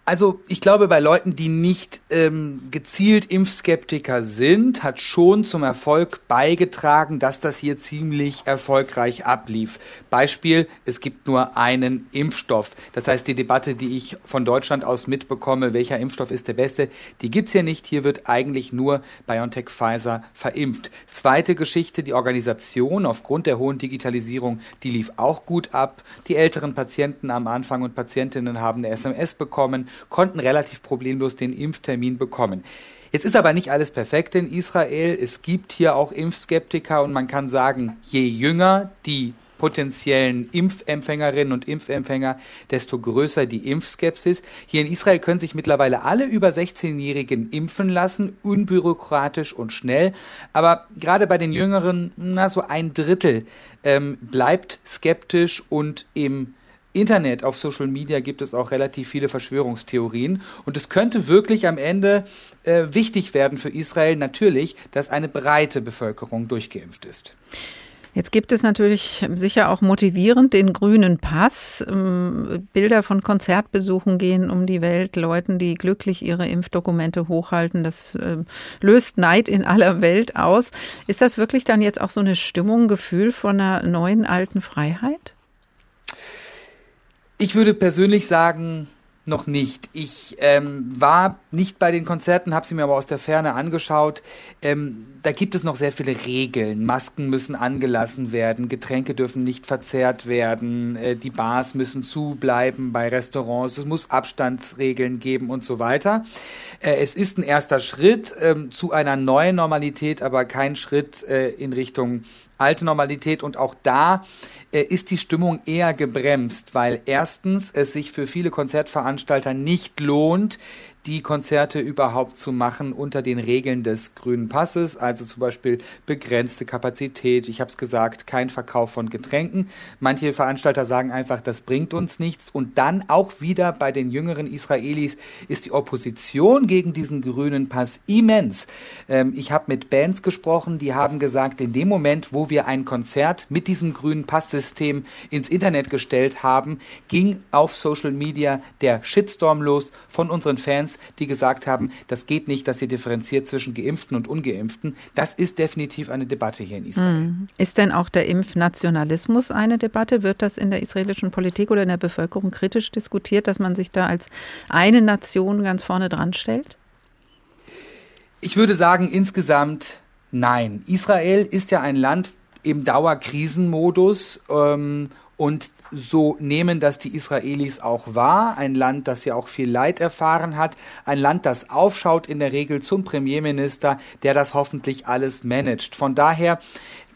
Also ich glaube, bei Leuten, die nicht ähm, gezielt Impfskeptiker sind, hat schon zum Erfolg beigetragen, dass das hier ziemlich erfolgreich ablief. Beispiel, es gibt nur einen Impfstoff. Das heißt, die Debatte, die ich von Deutschland aus mitbekomme, welcher Impfstoff ist der beste, die gibt's hier nicht. Hier wird eigentlich nur BioNTech Pfizer verimpft. Zweite Geschichte, die Organisation aufgrund der hohen Digitalisierung, die lief auch gut ab. Die älteren Patienten am Anfang und Patientinnen haben eine SMS bekommen konnten relativ problemlos den Impftermin bekommen. Jetzt ist aber nicht alles perfekt in Israel. Es gibt hier auch Impfskeptiker und man kann sagen, je jünger die potenziellen Impfempfängerinnen und Impfempfänger, desto größer die Impfskepsis. Hier in Israel können sich mittlerweile alle über 16-Jährigen impfen lassen, unbürokratisch und schnell. Aber gerade bei den Jüngeren, na, so ein Drittel ähm, bleibt skeptisch und im Internet, auf Social Media gibt es auch relativ viele Verschwörungstheorien. Und es könnte wirklich am Ende äh, wichtig werden für Israel natürlich, dass eine breite Bevölkerung durchgeimpft ist. Jetzt gibt es natürlich sicher auch motivierend den grünen Pass. Ähm, Bilder von Konzertbesuchen gehen um die Welt, Leuten, die glücklich ihre Impfdokumente hochhalten. Das ähm, löst Neid in aller Welt aus. Ist das wirklich dann jetzt auch so eine Stimmung, Gefühl von einer neuen alten Freiheit? Ich würde persönlich sagen, noch nicht. Ich ähm, war nicht bei den Konzerten, habe sie mir aber aus der Ferne angeschaut. Ähm, da gibt es noch sehr viele Regeln. Masken müssen angelassen werden, Getränke dürfen nicht verzehrt werden, äh, die Bars müssen zubleiben bei Restaurants, es muss Abstandsregeln geben und so weiter. Äh, es ist ein erster Schritt ähm, zu einer neuen Normalität, aber kein Schritt äh, in Richtung alte Normalität. Und auch da äh, ist die Stimmung eher gebremst, weil erstens es sich für viele Konzertveranstalter nicht lohnt, die Konzerte überhaupt zu machen unter den Regeln des grünen Passes, also zum Beispiel begrenzte Kapazität. Ich habe es gesagt, kein Verkauf von Getränken. Manche Veranstalter sagen einfach, das bringt uns nichts. Und dann auch wieder bei den jüngeren Israelis ist die Opposition gegen diesen grünen Pass immens. Ähm, ich habe mit Bands gesprochen, die haben gesagt, in dem Moment, wo wir ein Konzert mit diesem grünen Passsystem ins Internet gestellt haben, ging auf Social Media der Shitstorm los von unseren Fans, die gesagt haben, das geht nicht, dass ihr differenziert zwischen Geimpften und Ungeimpften. Das ist definitiv eine Debatte hier in Israel. Mhm. Ist denn auch der Impfnationalismus eine Debatte? Wird das in der israelischen Politik oder in der Bevölkerung kritisch diskutiert, dass man sich da als eine Nation ganz vorne dran stellt? Ich würde sagen, insgesamt nein. Israel ist ja ein Land im Dauerkrisenmodus ähm, und so nehmen das die Israelis auch wahr. Ein Land, das ja auch viel Leid erfahren hat. Ein Land, das aufschaut in der Regel zum Premierminister, der das hoffentlich alles managt. Von daher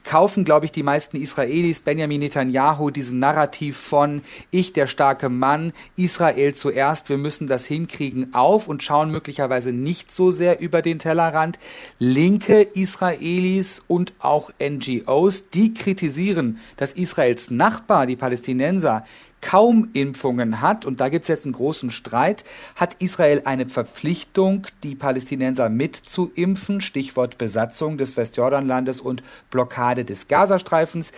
kaufen, glaube ich, die meisten Israelis Benjamin Netanyahu diesen Narrativ von ich, der starke Mann, Israel zuerst, wir müssen das hinkriegen auf und schauen möglicherweise nicht so sehr über den Tellerrand. Linke Israelis und auch NGOs, die kritisieren, dass Israels Nachbar, die Palästinenser, kaum Impfungen hat, und da gibt es jetzt einen großen Streit, hat Israel eine Verpflichtung, die Palästinenser mit zu impfen, Stichwort Besatzung des Westjordanlandes und Blockade des Gazastreifens.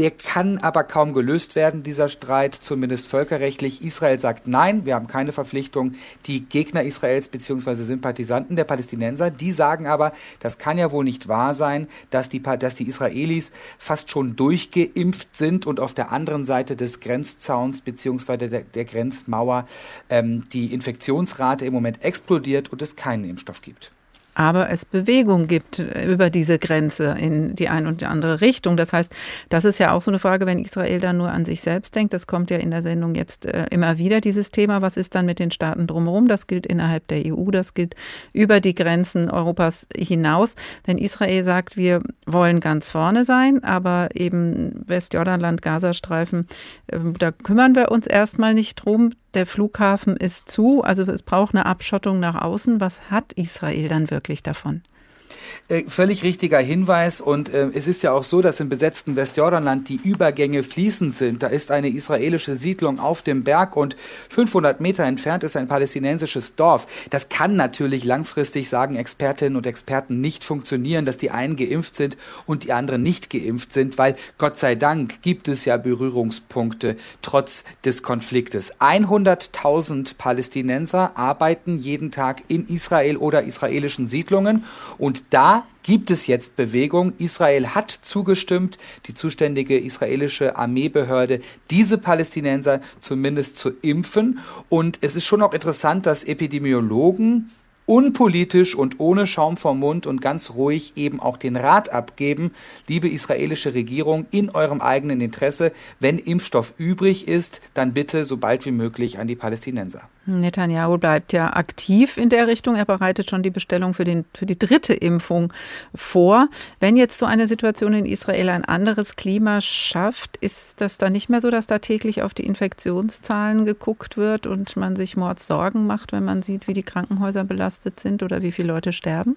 Der kann aber kaum gelöst werden, dieser Streit, zumindest völkerrechtlich. Israel sagt nein, wir haben keine Verpflichtung. Die Gegner Israels bzw. Sympathisanten der Palästinenser, die sagen aber, das kann ja wohl nicht wahr sein, dass die, dass die Israelis fast schon durchgeimpft sind und auf der anderen Seite des Grenzzauns bzw. Der, der, Grenzmauer ähm, die Infektionsrate im Moment explodiert und es keinen Impfstoff gibt aber es Bewegung gibt über diese Grenze in die eine und die andere Richtung. Das heißt, das ist ja auch so eine Frage, wenn Israel dann nur an sich selbst denkt. Das kommt ja in der Sendung jetzt äh, immer wieder, dieses Thema. Was ist dann mit den Staaten drumherum? Das gilt innerhalb der EU, das gilt über die Grenzen Europas hinaus. Wenn Israel sagt, wir wollen ganz vorne sein, aber eben Westjordanland, Gazastreifen, äh, da kümmern wir uns erstmal nicht drum, der Flughafen ist zu, also es braucht eine Abschottung nach außen. Was hat Israel dann wirklich davon? Äh, völlig richtiger Hinweis und äh, es ist ja auch so, dass im besetzten Westjordanland die Übergänge fließend sind. Da ist eine israelische Siedlung auf dem Berg und 500 Meter entfernt ist ein palästinensisches Dorf. Das kann natürlich langfristig, sagen Expertinnen und Experten, nicht funktionieren, dass die einen geimpft sind und die anderen nicht geimpft sind, weil Gott sei Dank gibt es ja Berührungspunkte trotz des Konfliktes. 100.000 Palästinenser arbeiten jeden Tag in Israel oder israelischen Siedlungen und da gibt es jetzt Bewegung. Israel hat zugestimmt, die zuständige israelische Armeebehörde, diese Palästinenser zumindest zu impfen. Und es ist schon auch interessant, dass Epidemiologen unpolitisch und ohne Schaum vom Mund und ganz ruhig eben auch den Rat abgeben, liebe israelische Regierung, in eurem eigenen Interesse, wenn Impfstoff übrig ist, dann bitte so bald wie möglich an die Palästinenser. Netanyahu bleibt ja aktiv in der Richtung. Er bereitet schon die Bestellung für, den, für die dritte Impfung vor. Wenn jetzt so eine Situation in Israel ein anderes Klima schafft, ist das dann nicht mehr so, dass da täglich auf die Infektionszahlen geguckt wird und man sich Mordssorgen macht, wenn man sieht, wie die Krankenhäuser belastet sind oder wie viele Leute sterben?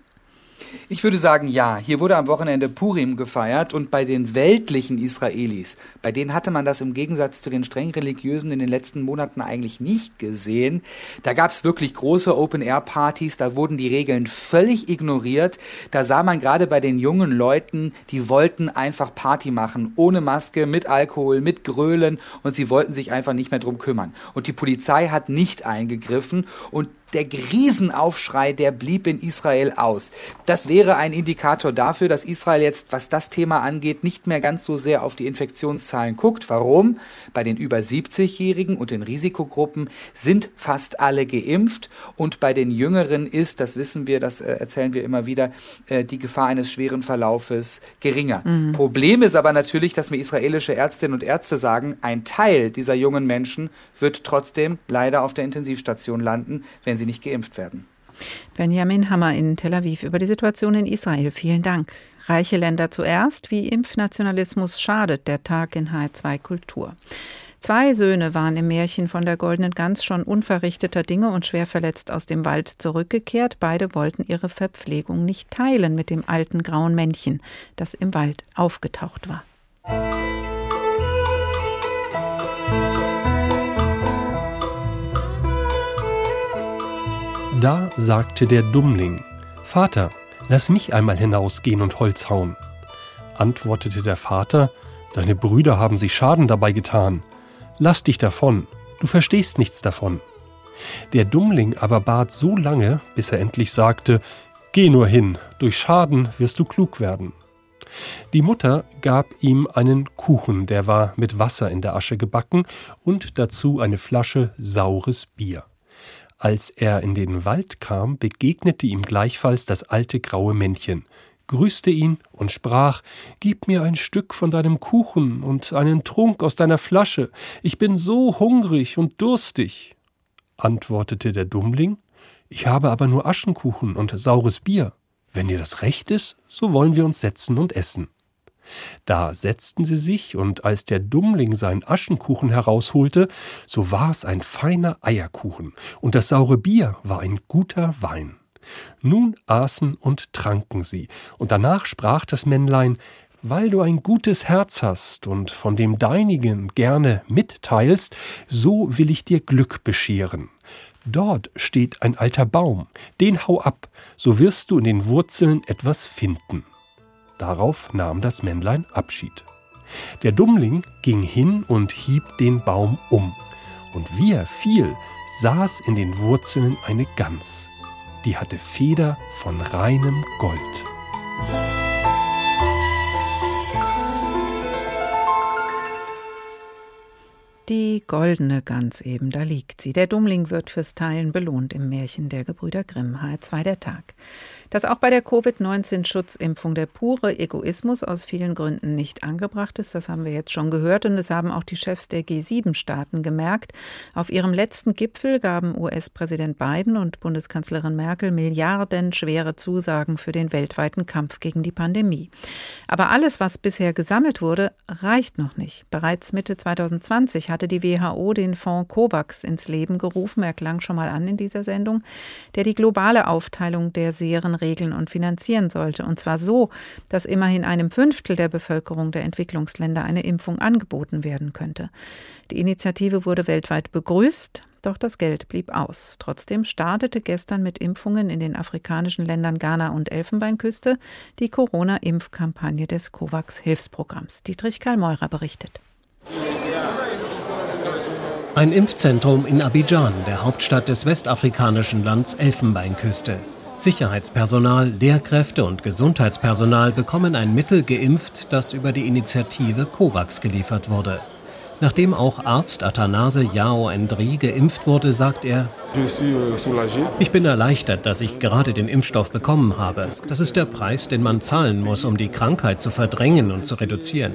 Ich würde sagen, ja. Hier wurde am Wochenende Purim gefeiert und bei den weltlichen Israelis, bei denen hatte man das im Gegensatz zu den streng religiösen in den letzten Monaten eigentlich nicht gesehen. Da gab es wirklich große Open-Air-Partys, da wurden die Regeln völlig ignoriert. Da sah man gerade bei den jungen Leuten, die wollten einfach Party machen, ohne Maske, mit Alkohol, mit Grölen und sie wollten sich einfach nicht mehr drum kümmern. Und die Polizei hat nicht eingegriffen und der Riesenaufschrei, der blieb in Israel aus. Das wäre ein Indikator dafür, dass Israel jetzt, was das Thema angeht, nicht mehr ganz so sehr auf die Infektionszahlen guckt. Warum? Bei den über 70-Jährigen und den Risikogruppen sind fast alle geimpft und bei den Jüngeren ist, das wissen wir, das äh, erzählen wir immer wieder, äh, die Gefahr eines schweren Verlaufes geringer. Mhm. Problem ist aber natürlich, dass mir israelische Ärztinnen und Ärzte sagen, ein Teil dieser jungen Menschen wird trotzdem leider auf der Intensivstation landen, wenn sie nicht geimpft werden. Benjamin Hammer in Tel Aviv über die Situation in Israel. Vielen Dank. Reiche Länder zuerst. Wie Impfnationalismus schadet der Tag in H2 Kultur. Zwei Söhne waren im Märchen von der goldenen Gans schon unverrichteter Dinge und schwer verletzt aus dem Wald zurückgekehrt. Beide wollten ihre Verpflegung nicht teilen mit dem alten grauen Männchen, das im Wald aufgetaucht war. Da sagte der Dummling, Vater, lass mich einmal hinausgehen und Holz hauen. Antwortete der Vater, Deine Brüder haben sich Schaden dabei getan. Lass dich davon, du verstehst nichts davon. Der Dummling aber bat so lange, bis er endlich sagte, Geh nur hin, durch Schaden wirst du klug werden. Die Mutter gab ihm einen Kuchen, der war mit Wasser in der Asche gebacken und dazu eine Flasche saures Bier. Als er in den Wald kam, begegnete ihm gleichfalls das alte graue Männchen, grüßte ihn und sprach Gib mir ein Stück von deinem Kuchen und einen Trunk aus deiner Flasche, ich bin so hungrig und durstig. Antwortete der Dummling Ich habe aber nur Aschenkuchen und saures Bier. Wenn dir das recht ist, so wollen wir uns setzen und essen. Da setzten sie sich, und als der Dummling seinen Aschenkuchen herausholte, so war es ein feiner Eierkuchen, und das saure Bier war ein guter Wein. Nun aßen und tranken sie, und danach sprach das Männlein weil du ein gutes Herz hast und von dem deinigen gerne mitteilst, so will ich dir Glück bescheren. Dort steht ein alter Baum, den hau ab, so wirst du in den Wurzeln etwas finden. Darauf nahm das Männlein Abschied. Der Dummling ging hin und hieb den Baum um, und wie er fiel, saß in den Wurzeln eine Gans, die hatte Feder von reinem Gold. Die goldene Gans eben, da liegt sie. Der Dummling wird fürs Teilen belohnt im Märchen der Gebrüder Grimm, H2 der Tag. Dass auch bei der Covid-19-Schutzimpfung der pure Egoismus aus vielen Gründen nicht angebracht ist, das haben wir jetzt schon gehört und das haben auch die Chefs der G7-Staaten gemerkt. Auf ihrem letzten Gipfel gaben US-Präsident Biden und Bundeskanzlerin Merkel milliardenschwere Zusagen für den weltweiten Kampf gegen die Pandemie. Aber alles, was bisher gesammelt wurde, reicht noch nicht. Bereits Mitte 2020 hatte die WHO den Fonds COVAX ins Leben gerufen, er klang schon mal an in dieser Sendung, der die globale Aufteilung der Serien regeln und finanzieren sollte. Und zwar so, dass immerhin einem Fünftel der Bevölkerung der Entwicklungsländer eine Impfung angeboten werden könnte. Die Initiative wurde weltweit begrüßt. Doch das Geld blieb aus. Trotzdem startete gestern mit Impfungen in den afrikanischen Ländern Ghana und Elfenbeinküste die Corona-Impfkampagne des COVAX-Hilfsprogramms. Dietrich Karl Meurer berichtet. Ein Impfzentrum in Abidjan, der Hauptstadt des westafrikanischen Lands Elfenbeinküste. Sicherheitspersonal, Lehrkräfte und Gesundheitspersonal bekommen ein Mittel geimpft, das über die Initiative COVAX geliefert wurde. Nachdem auch Arzt Athanase Yao Endri geimpft wurde, sagt er, ich bin erleichtert, dass ich gerade den Impfstoff bekommen habe. Das ist der Preis, den man zahlen muss, um die Krankheit zu verdrängen und zu reduzieren.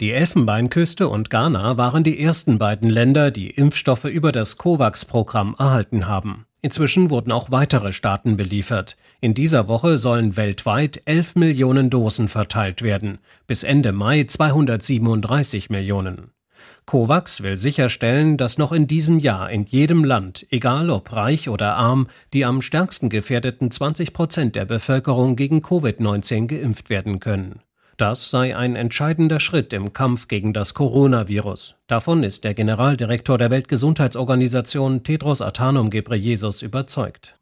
Die Elfenbeinküste und Ghana waren die ersten beiden Länder, die Impfstoffe über das COVAX-Programm erhalten haben. Inzwischen wurden auch weitere Staaten beliefert. In dieser Woche sollen weltweit 11 Millionen Dosen verteilt werden, bis Ende Mai 237 Millionen. COVAX will sicherstellen, dass noch in diesem Jahr in jedem Land, egal ob reich oder arm, die am stärksten gefährdeten 20 Prozent der Bevölkerung gegen Covid-19 geimpft werden können. Das sei ein entscheidender Schritt im Kampf gegen das Coronavirus. Davon ist der Generaldirektor der Weltgesundheitsorganisation Tedros Adhanom Ghebreyesus überzeugt.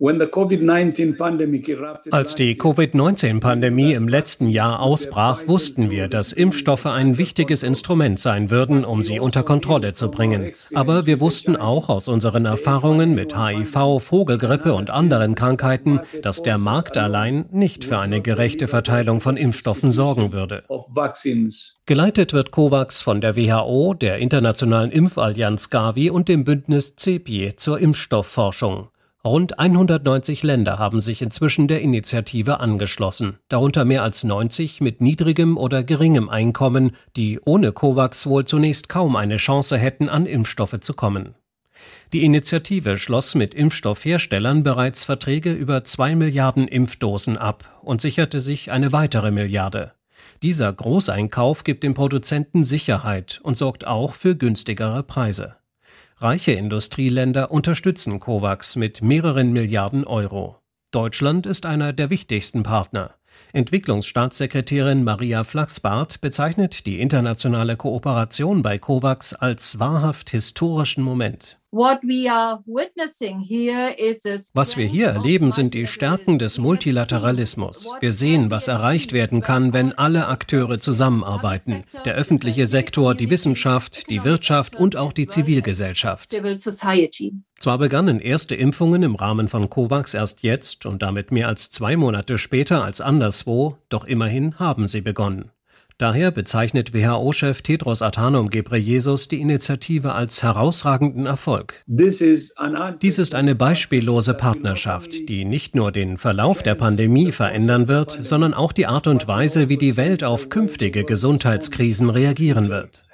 Als die Covid-19-Pandemie im letzten Jahr ausbrach, wussten wir, dass Impfstoffe ein wichtiges Instrument sein würden, um sie unter Kontrolle zu bringen. Aber wir wussten auch aus unseren Erfahrungen mit HIV, Vogelgrippe und anderen Krankheiten, dass der Markt allein nicht für eine gerechte Verteilung von Impfstoffen sorgen würde. Geleitet wird COVAX von der WHO, der Internationalen Impfallianz Gavi und dem Bündnis CEPI zur Impfstoffforschung. Rund 190 Länder haben sich inzwischen der Initiative angeschlossen, darunter mehr als 90 mit niedrigem oder geringem Einkommen, die ohne COVAX wohl zunächst kaum eine Chance hätten, an Impfstoffe zu kommen. Die Initiative schloss mit Impfstoffherstellern bereits Verträge über zwei Milliarden Impfdosen ab und sicherte sich eine weitere Milliarde. Dieser Großeinkauf gibt dem Produzenten Sicherheit und sorgt auch für günstigere Preise. Reiche Industrieländer unterstützen COVAX mit mehreren Milliarden Euro. Deutschland ist einer der wichtigsten Partner. Entwicklungsstaatssekretärin Maria Flachsbart bezeichnet die internationale Kooperation bei COVAX als wahrhaft historischen Moment. Was wir hier erleben, sind die Stärken des Multilateralismus. Wir sehen, was erreicht werden kann, wenn alle Akteure zusammenarbeiten. Der öffentliche Sektor, die Wissenschaft, die Wirtschaft und auch die Zivilgesellschaft. Zwar begannen erste Impfungen im Rahmen von COVAX erst jetzt und damit mehr als zwei Monate später als anderswo, doch immerhin haben sie begonnen. Daher bezeichnet WHO-Chef Tedros Adhanom Ghebreyesus die Initiative als herausragenden Erfolg. Dies ist eine beispiellose Partnerschaft, die nicht nur den Verlauf der Pandemie verändern wird, sondern auch die Art und Weise, wie die Welt auf künftige Gesundheitskrisen reagieren wird.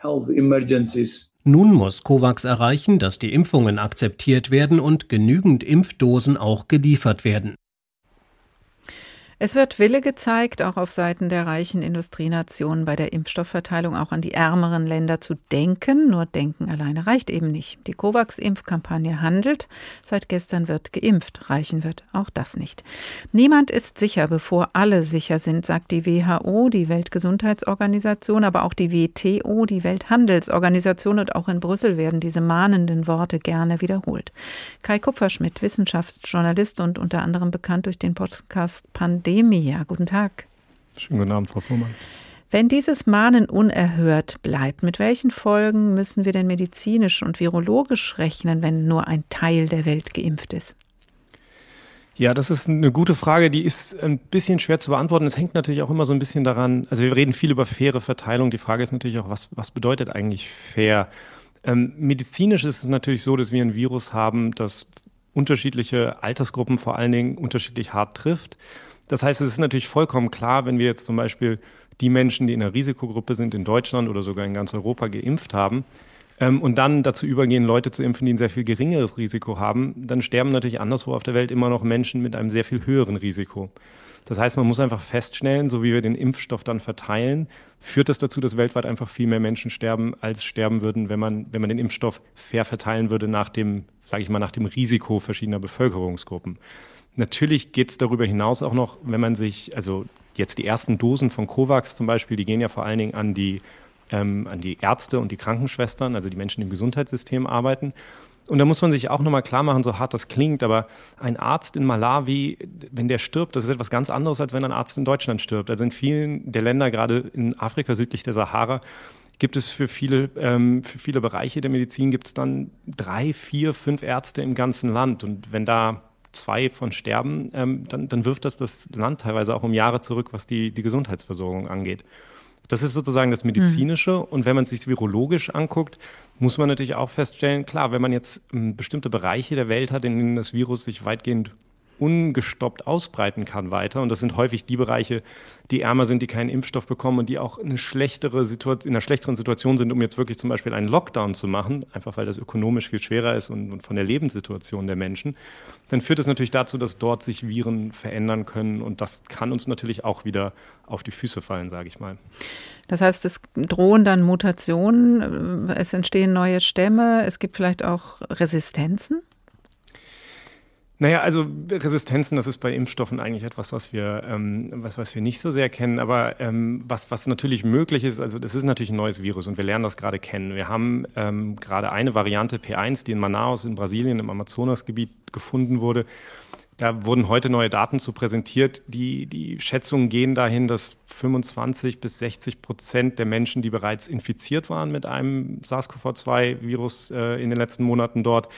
Nun muss COVAX erreichen, dass die Impfungen akzeptiert werden und genügend Impfdosen auch geliefert werden. Es wird Wille gezeigt, auch auf Seiten der reichen Industrienationen bei der Impfstoffverteilung auch an die ärmeren Länder zu denken. Nur denken alleine reicht eben nicht. Die COVAX-Impfkampagne handelt. Seit gestern wird geimpft. Reichen wird auch das nicht. Niemand ist sicher, bevor alle sicher sind, sagt die WHO, die Weltgesundheitsorganisation, aber auch die WTO, die Welthandelsorganisation. Und auch in Brüssel werden diese mahnenden Worte gerne wiederholt. Kai Kupferschmidt, Wissenschaftsjournalist und unter anderem bekannt durch den Podcast Pandemie Demia. Guten Tag. Schönen guten Abend, Frau Fuhrmann. Wenn dieses Mahnen unerhört bleibt, mit welchen Folgen müssen wir denn medizinisch und virologisch rechnen, wenn nur ein Teil der Welt geimpft ist? Ja, das ist eine gute Frage, die ist ein bisschen schwer zu beantworten. Es hängt natürlich auch immer so ein bisschen daran, also wir reden viel über faire Verteilung. Die Frage ist natürlich auch, was, was bedeutet eigentlich fair? Ähm, medizinisch ist es natürlich so, dass wir ein Virus haben, das unterschiedliche Altersgruppen vor allen Dingen unterschiedlich hart trifft. Das heißt, es ist natürlich vollkommen klar, wenn wir jetzt zum Beispiel die Menschen, die in der Risikogruppe sind, in Deutschland oder sogar in ganz Europa geimpft haben, ähm, und dann dazu übergehen, Leute zu impfen, die ein sehr viel geringeres Risiko haben, dann sterben natürlich anderswo auf der Welt immer noch Menschen mit einem sehr viel höheren Risiko. Das heißt, man muss einfach feststellen, so wie wir den Impfstoff dann verteilen, führt das dazu, dass weltweit einfach viel mehr Menschen sterben, als sterben würden, wenn man, wenn man den Impfstoff fair verteilen würde nach dem, sage ich mal, nach dem Risiko verschiedener Bevölkerungsgruppen. Natürlich geht es darüber hinaus auch noch, wenn man sich, also jetzt die ersten Dosen von COVAX zum Beispiel, die gehen ja vor allen Dingen an die, ähm, an die Ärzte und die Krankenschwestern, also die Menschen, die im Gesundheitssystem arbeiten. Und da muss man sich auch nochmal klar machen, so hart das klingt, aber ein Arzt in Malawi, wenn der stirbt, das ist etwas ganz anderes, als wenn ein Arzt in Deutschland stirbt. Also in vielen der Länder, gerade in Afrika südlich der Sahara, gibt es für viele, ähm, für viele Bereiche der Medizin gibt es dann drei, vier, fünf Ärzte im ganzen Land. Und wenn da zwei von sterben, ähm, dann, dann wirft das das Land teilweise auch um Jahre zurück, was die, die Gesundheitsversorgung angeht. Das ist sozusagen das Medizinische. Mhm. Und wenn man es sich virologisch anguckt, muss man natürlich auch feststellen, klar, wenn man jetzt ähm, bestimmte Bereiche der Welt hat, in denen das Virus sich weitgehend ungestoppt ausbreiten kann weiter. Und das sind häufig die Bereiche, die ärmer sind, die keinen Impfstoff bekommen und die auch eine schlechtere Situation, in einer schlechteren Situation sind, um jetzt wirklich zum Beispiel einen Lockdown zu machen, einfach weil das ökonomisch viel schwerer ist und, und von der Lebenssituation der Menschen, dann führt das natürlich dazu, dass dort sich Viren verändern können und das kann uns natürlich auch wieder auf die Füße fallen, sage ich mal. Das heißt, es drohen dann Mutationen, es entstehen neue Stämme, es gibt vielleicht auch Resistenzen? Naja, also Resistenzen, das ist bei Impfstoffen eigentlich etwas, was wir, ähm, was, was wir nicht so sehr kennen. Aber ähm, was, was natürlich möglich ist, also das ist natürlich ein neues Virus und wir lernen das gerade kennen. Wir haben ähm, gerade eine Variante P1, die in Manaus in Brasilien im Amazonasgebiet gefunden wurde. Da wurden heute neue Daten zu präsentiert. Die, die Schätzungen gehen dahin, dass 25 bis 60 Prozent der Menschen, die bereits infiziert waren mit einem SARS-CoV-2-Virus äh, in den letzten Monaten dort,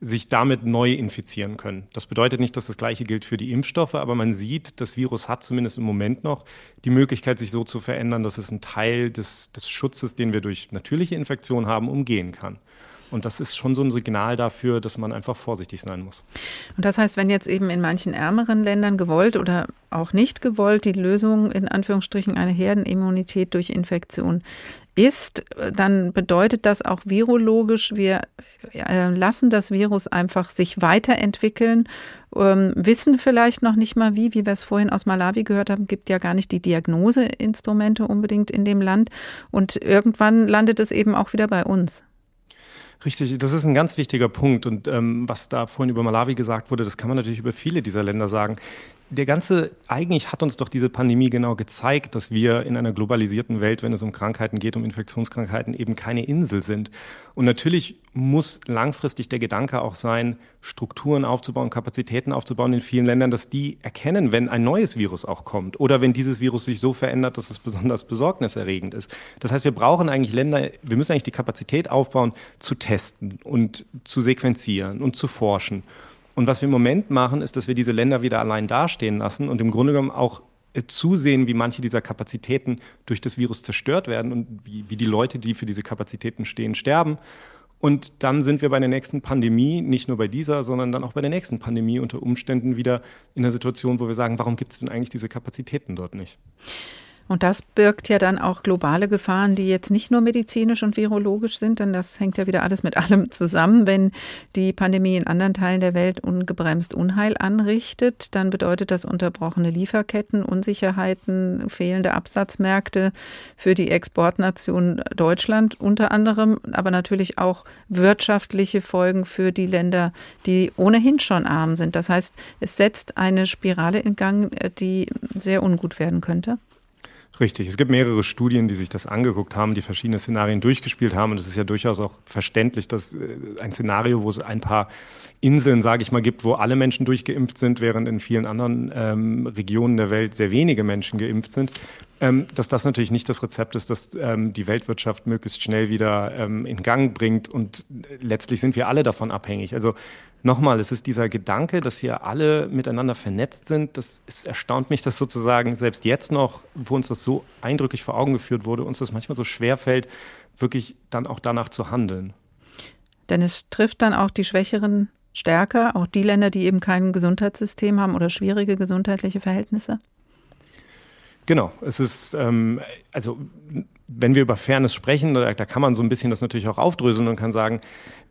sich damit neu infizieren können. Das bedeutet nicht, dass das Gleiche gilt für die Impfstoffe, aber man sieht, das Virus hat zumindest im Moment noch die Möglichkeit, sich so zu verändern, dass es einen Teil des, des Schutzes, den wir durch natürliche Infektion haben, umgehen kann. Und das ist schon so ein Signal dafür, dass man einfach vorsichtig sein muss. Und das heißt, wenn jetzt eben in manchen ärmeren Ländern gewollt oder auch nicht gewollt die Lösung in Anführungsstrichen eine Herdenimmunität durch Infektion ist, dann bedeutet das auch virologisch, wir äh, lassen das Virus einfach sich weiterentwickeln, ähm, wissen vielleicht noch nicht mal wie, wie wir es vorhin aus Malawi gehört haben, gibt ja gar nicht die Diagnoseinstrumente unbedingt in dem Land und irgendwann landet es eben auch wieder bei uns. Richtig, das ist ein ganz wichtiger Punkt. Und ähm, was da vorhin über Malawi gesagt wurde, das kann man natürlich über viele dieser Länder sagen der ganze, eigentlich hat uns doch diese Pandemie genau gezeigt, dass wir in einer globalisierten Welt, wenn es um Krankheiten geht, um Infektionskrankheiten, eben keine Insel sind. Und natürlich muss langfristig der Gedanke auch sein, Strukturen aufzubauen, Kapazitäten aufzubauen in vielen Ländern, dass die erkennen, wenn ein neues Virus auch kommt oder wenn dieses Virus sich so verändert, dass es besonders besorgniserregend ist. Das heißt, wir brauchen eigentlich Länder, wir müssen eigentlich die Kapazität aufbauen, zu testen und zu sequenzieren und zu forschen. Und was wir im Moment machen, ist, dass wir diese Länder wieder allein dastehen lassen und im Grunde genommen auch äh, zusehen, wie manche dieser Kapazitäten durch das Virus zerstört werden und wie, wie die Leute, die für diese Kapazitäten stehen, sterben. Und dann sind wir bei der nächsten Pandemie, nicht nur bei dieser, sondern dann auch bei der nächsten Pandemie unter Umständen wieder in einer Situation, wo wir sagen, warum gibt es denn eigentlich diese Kapazitäten dort nicht? Und das birgt ja dann auch globale Gefahren, die jetzt nicht nur medizinisch und virologisch sind, denn das hängt ja wieder alles mit allem zusammen. Wenn die Pandemie in anderen Teilen der Welt ungebremst Unheil anrichtet, dann bedeutet das unterbrochene Lieferketten, Unsicherheiten, fehlende Absatzmärkte für die Exportnation Deutschland unter anderem, aber natürlich auch wirtschaftliche Folgen für die Länder, die ohnehin schon arm sind. Das heißt, es setzt eine Spirale in Gang, die sehr ungut werden könnte. Richtig. Es gibt mehrere Studien, die sich das angeguckt haben, die verschiedene Szenarien durchgespielt haben. Und es ist ja durchaus auch verständlich, dass äh, ein Szenario, wo es ein paar Inseln, sage ich mal, gibt, wo alle Menschen durchgeimpft sind, während in vielen anderen ähm, Regionen der Welt sehr wenige Menschen geimpft sind, ähm, dass das natürlich nicht das Rezept ist, das ähm, die Weltwirtschaft möglichst schnell wieder ähm, in Gang bringt. Und äh, letztlich sind wir alle davon abhängig. Also nochmal, es ist dieser Gedanke, dass wir alle miteinander vernetzt sind. Das ist, erstaunt mich, dass sozusagen selbst jetzt noch, wo uns das so eindrücklich vor Augen geführt wurde, uns das manchmal so schwer fällt, wirklich dann auch danach zu handeln. Denn es trifft dann auch die Schwächeren stärker, auch die Länder, die eben kein Gesundheitssystem haben oder schwierige gesundheitliche Verhältnisse? Genau, es ist, ähm, also wenn wir über Fairness sprechen, da, da, kann man so ein bisschen das natürlich auch aufdröseln und kann sagen,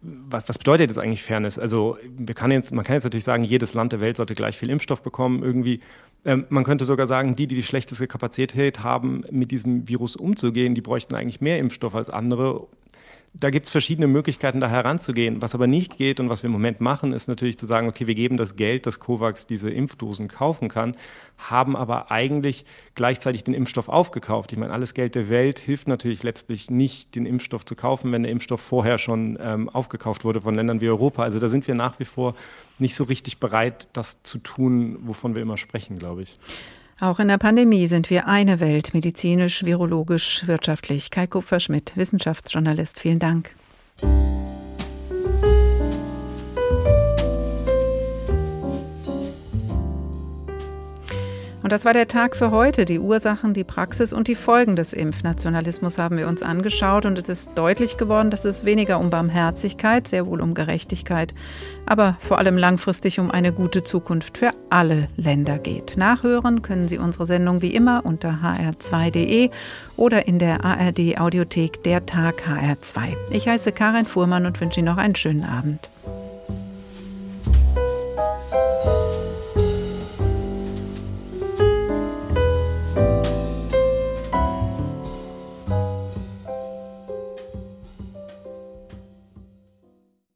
was, was bedeutet das eigentlich Fairness? Also wir kann jetzt, man kann jetzt natürlich sagen, jedes Land der Welt sollte gleich viel Impfstoff bekommen irgendwie. Ähm, man könnte sogar sagen, die, die die schlechteste Kapazität haben, mit diesem Virus umzugehen, die bräuchten eigentlich mehr Impfstoff als andere, da gibt es verschiedene Möglichkeiten, da heranzugehen. Was aber nicht geht und was wir im Moment machen, ist natürlich zu sagen, okay, wir geben das Geld, das COVAX diese Impfdosen kaufen kann, haben aber eigentlich gleichzeitig den Impfstoff aufgekauft. Ich meine, alles Geld der Welt hilft natürlich letztlich nicht, den Impfstoff zu kaufen, wenn der Impfstoff vorher schon ähm, aufgekauft wurde von Ländern wie Europa. Also da sind wir nach wie vor nicht so richtig bereit, das zu tun, wovon wir immer sprechen, glaube ich. Auch in der Pandemie sind wir eine Welt, medizinisch, virologisch, wirtschaftlich. Kai Kupferschmidt, Wissenschaftsjournalist, vielen Dank. Und das war der Tag für heute. Die Ursachen, die Praxis und die Folgen des Impfnationalismus haben wir uns angeschaut und es ist deutlich geworden, dass es weniger um Barmherzigkeit, sehr wohl um Gerechtigkeit, aber vor allem langfristig um eine gute Zukunft für alle Länder geht. Nachhören können Sie unsere Sendung wie immer unter hr2.de oder in der ARD Audiothek Der Tag HR2. Ich heiße Karin Fuhrmann und wünsche Ihnen noch einen schönen Abend.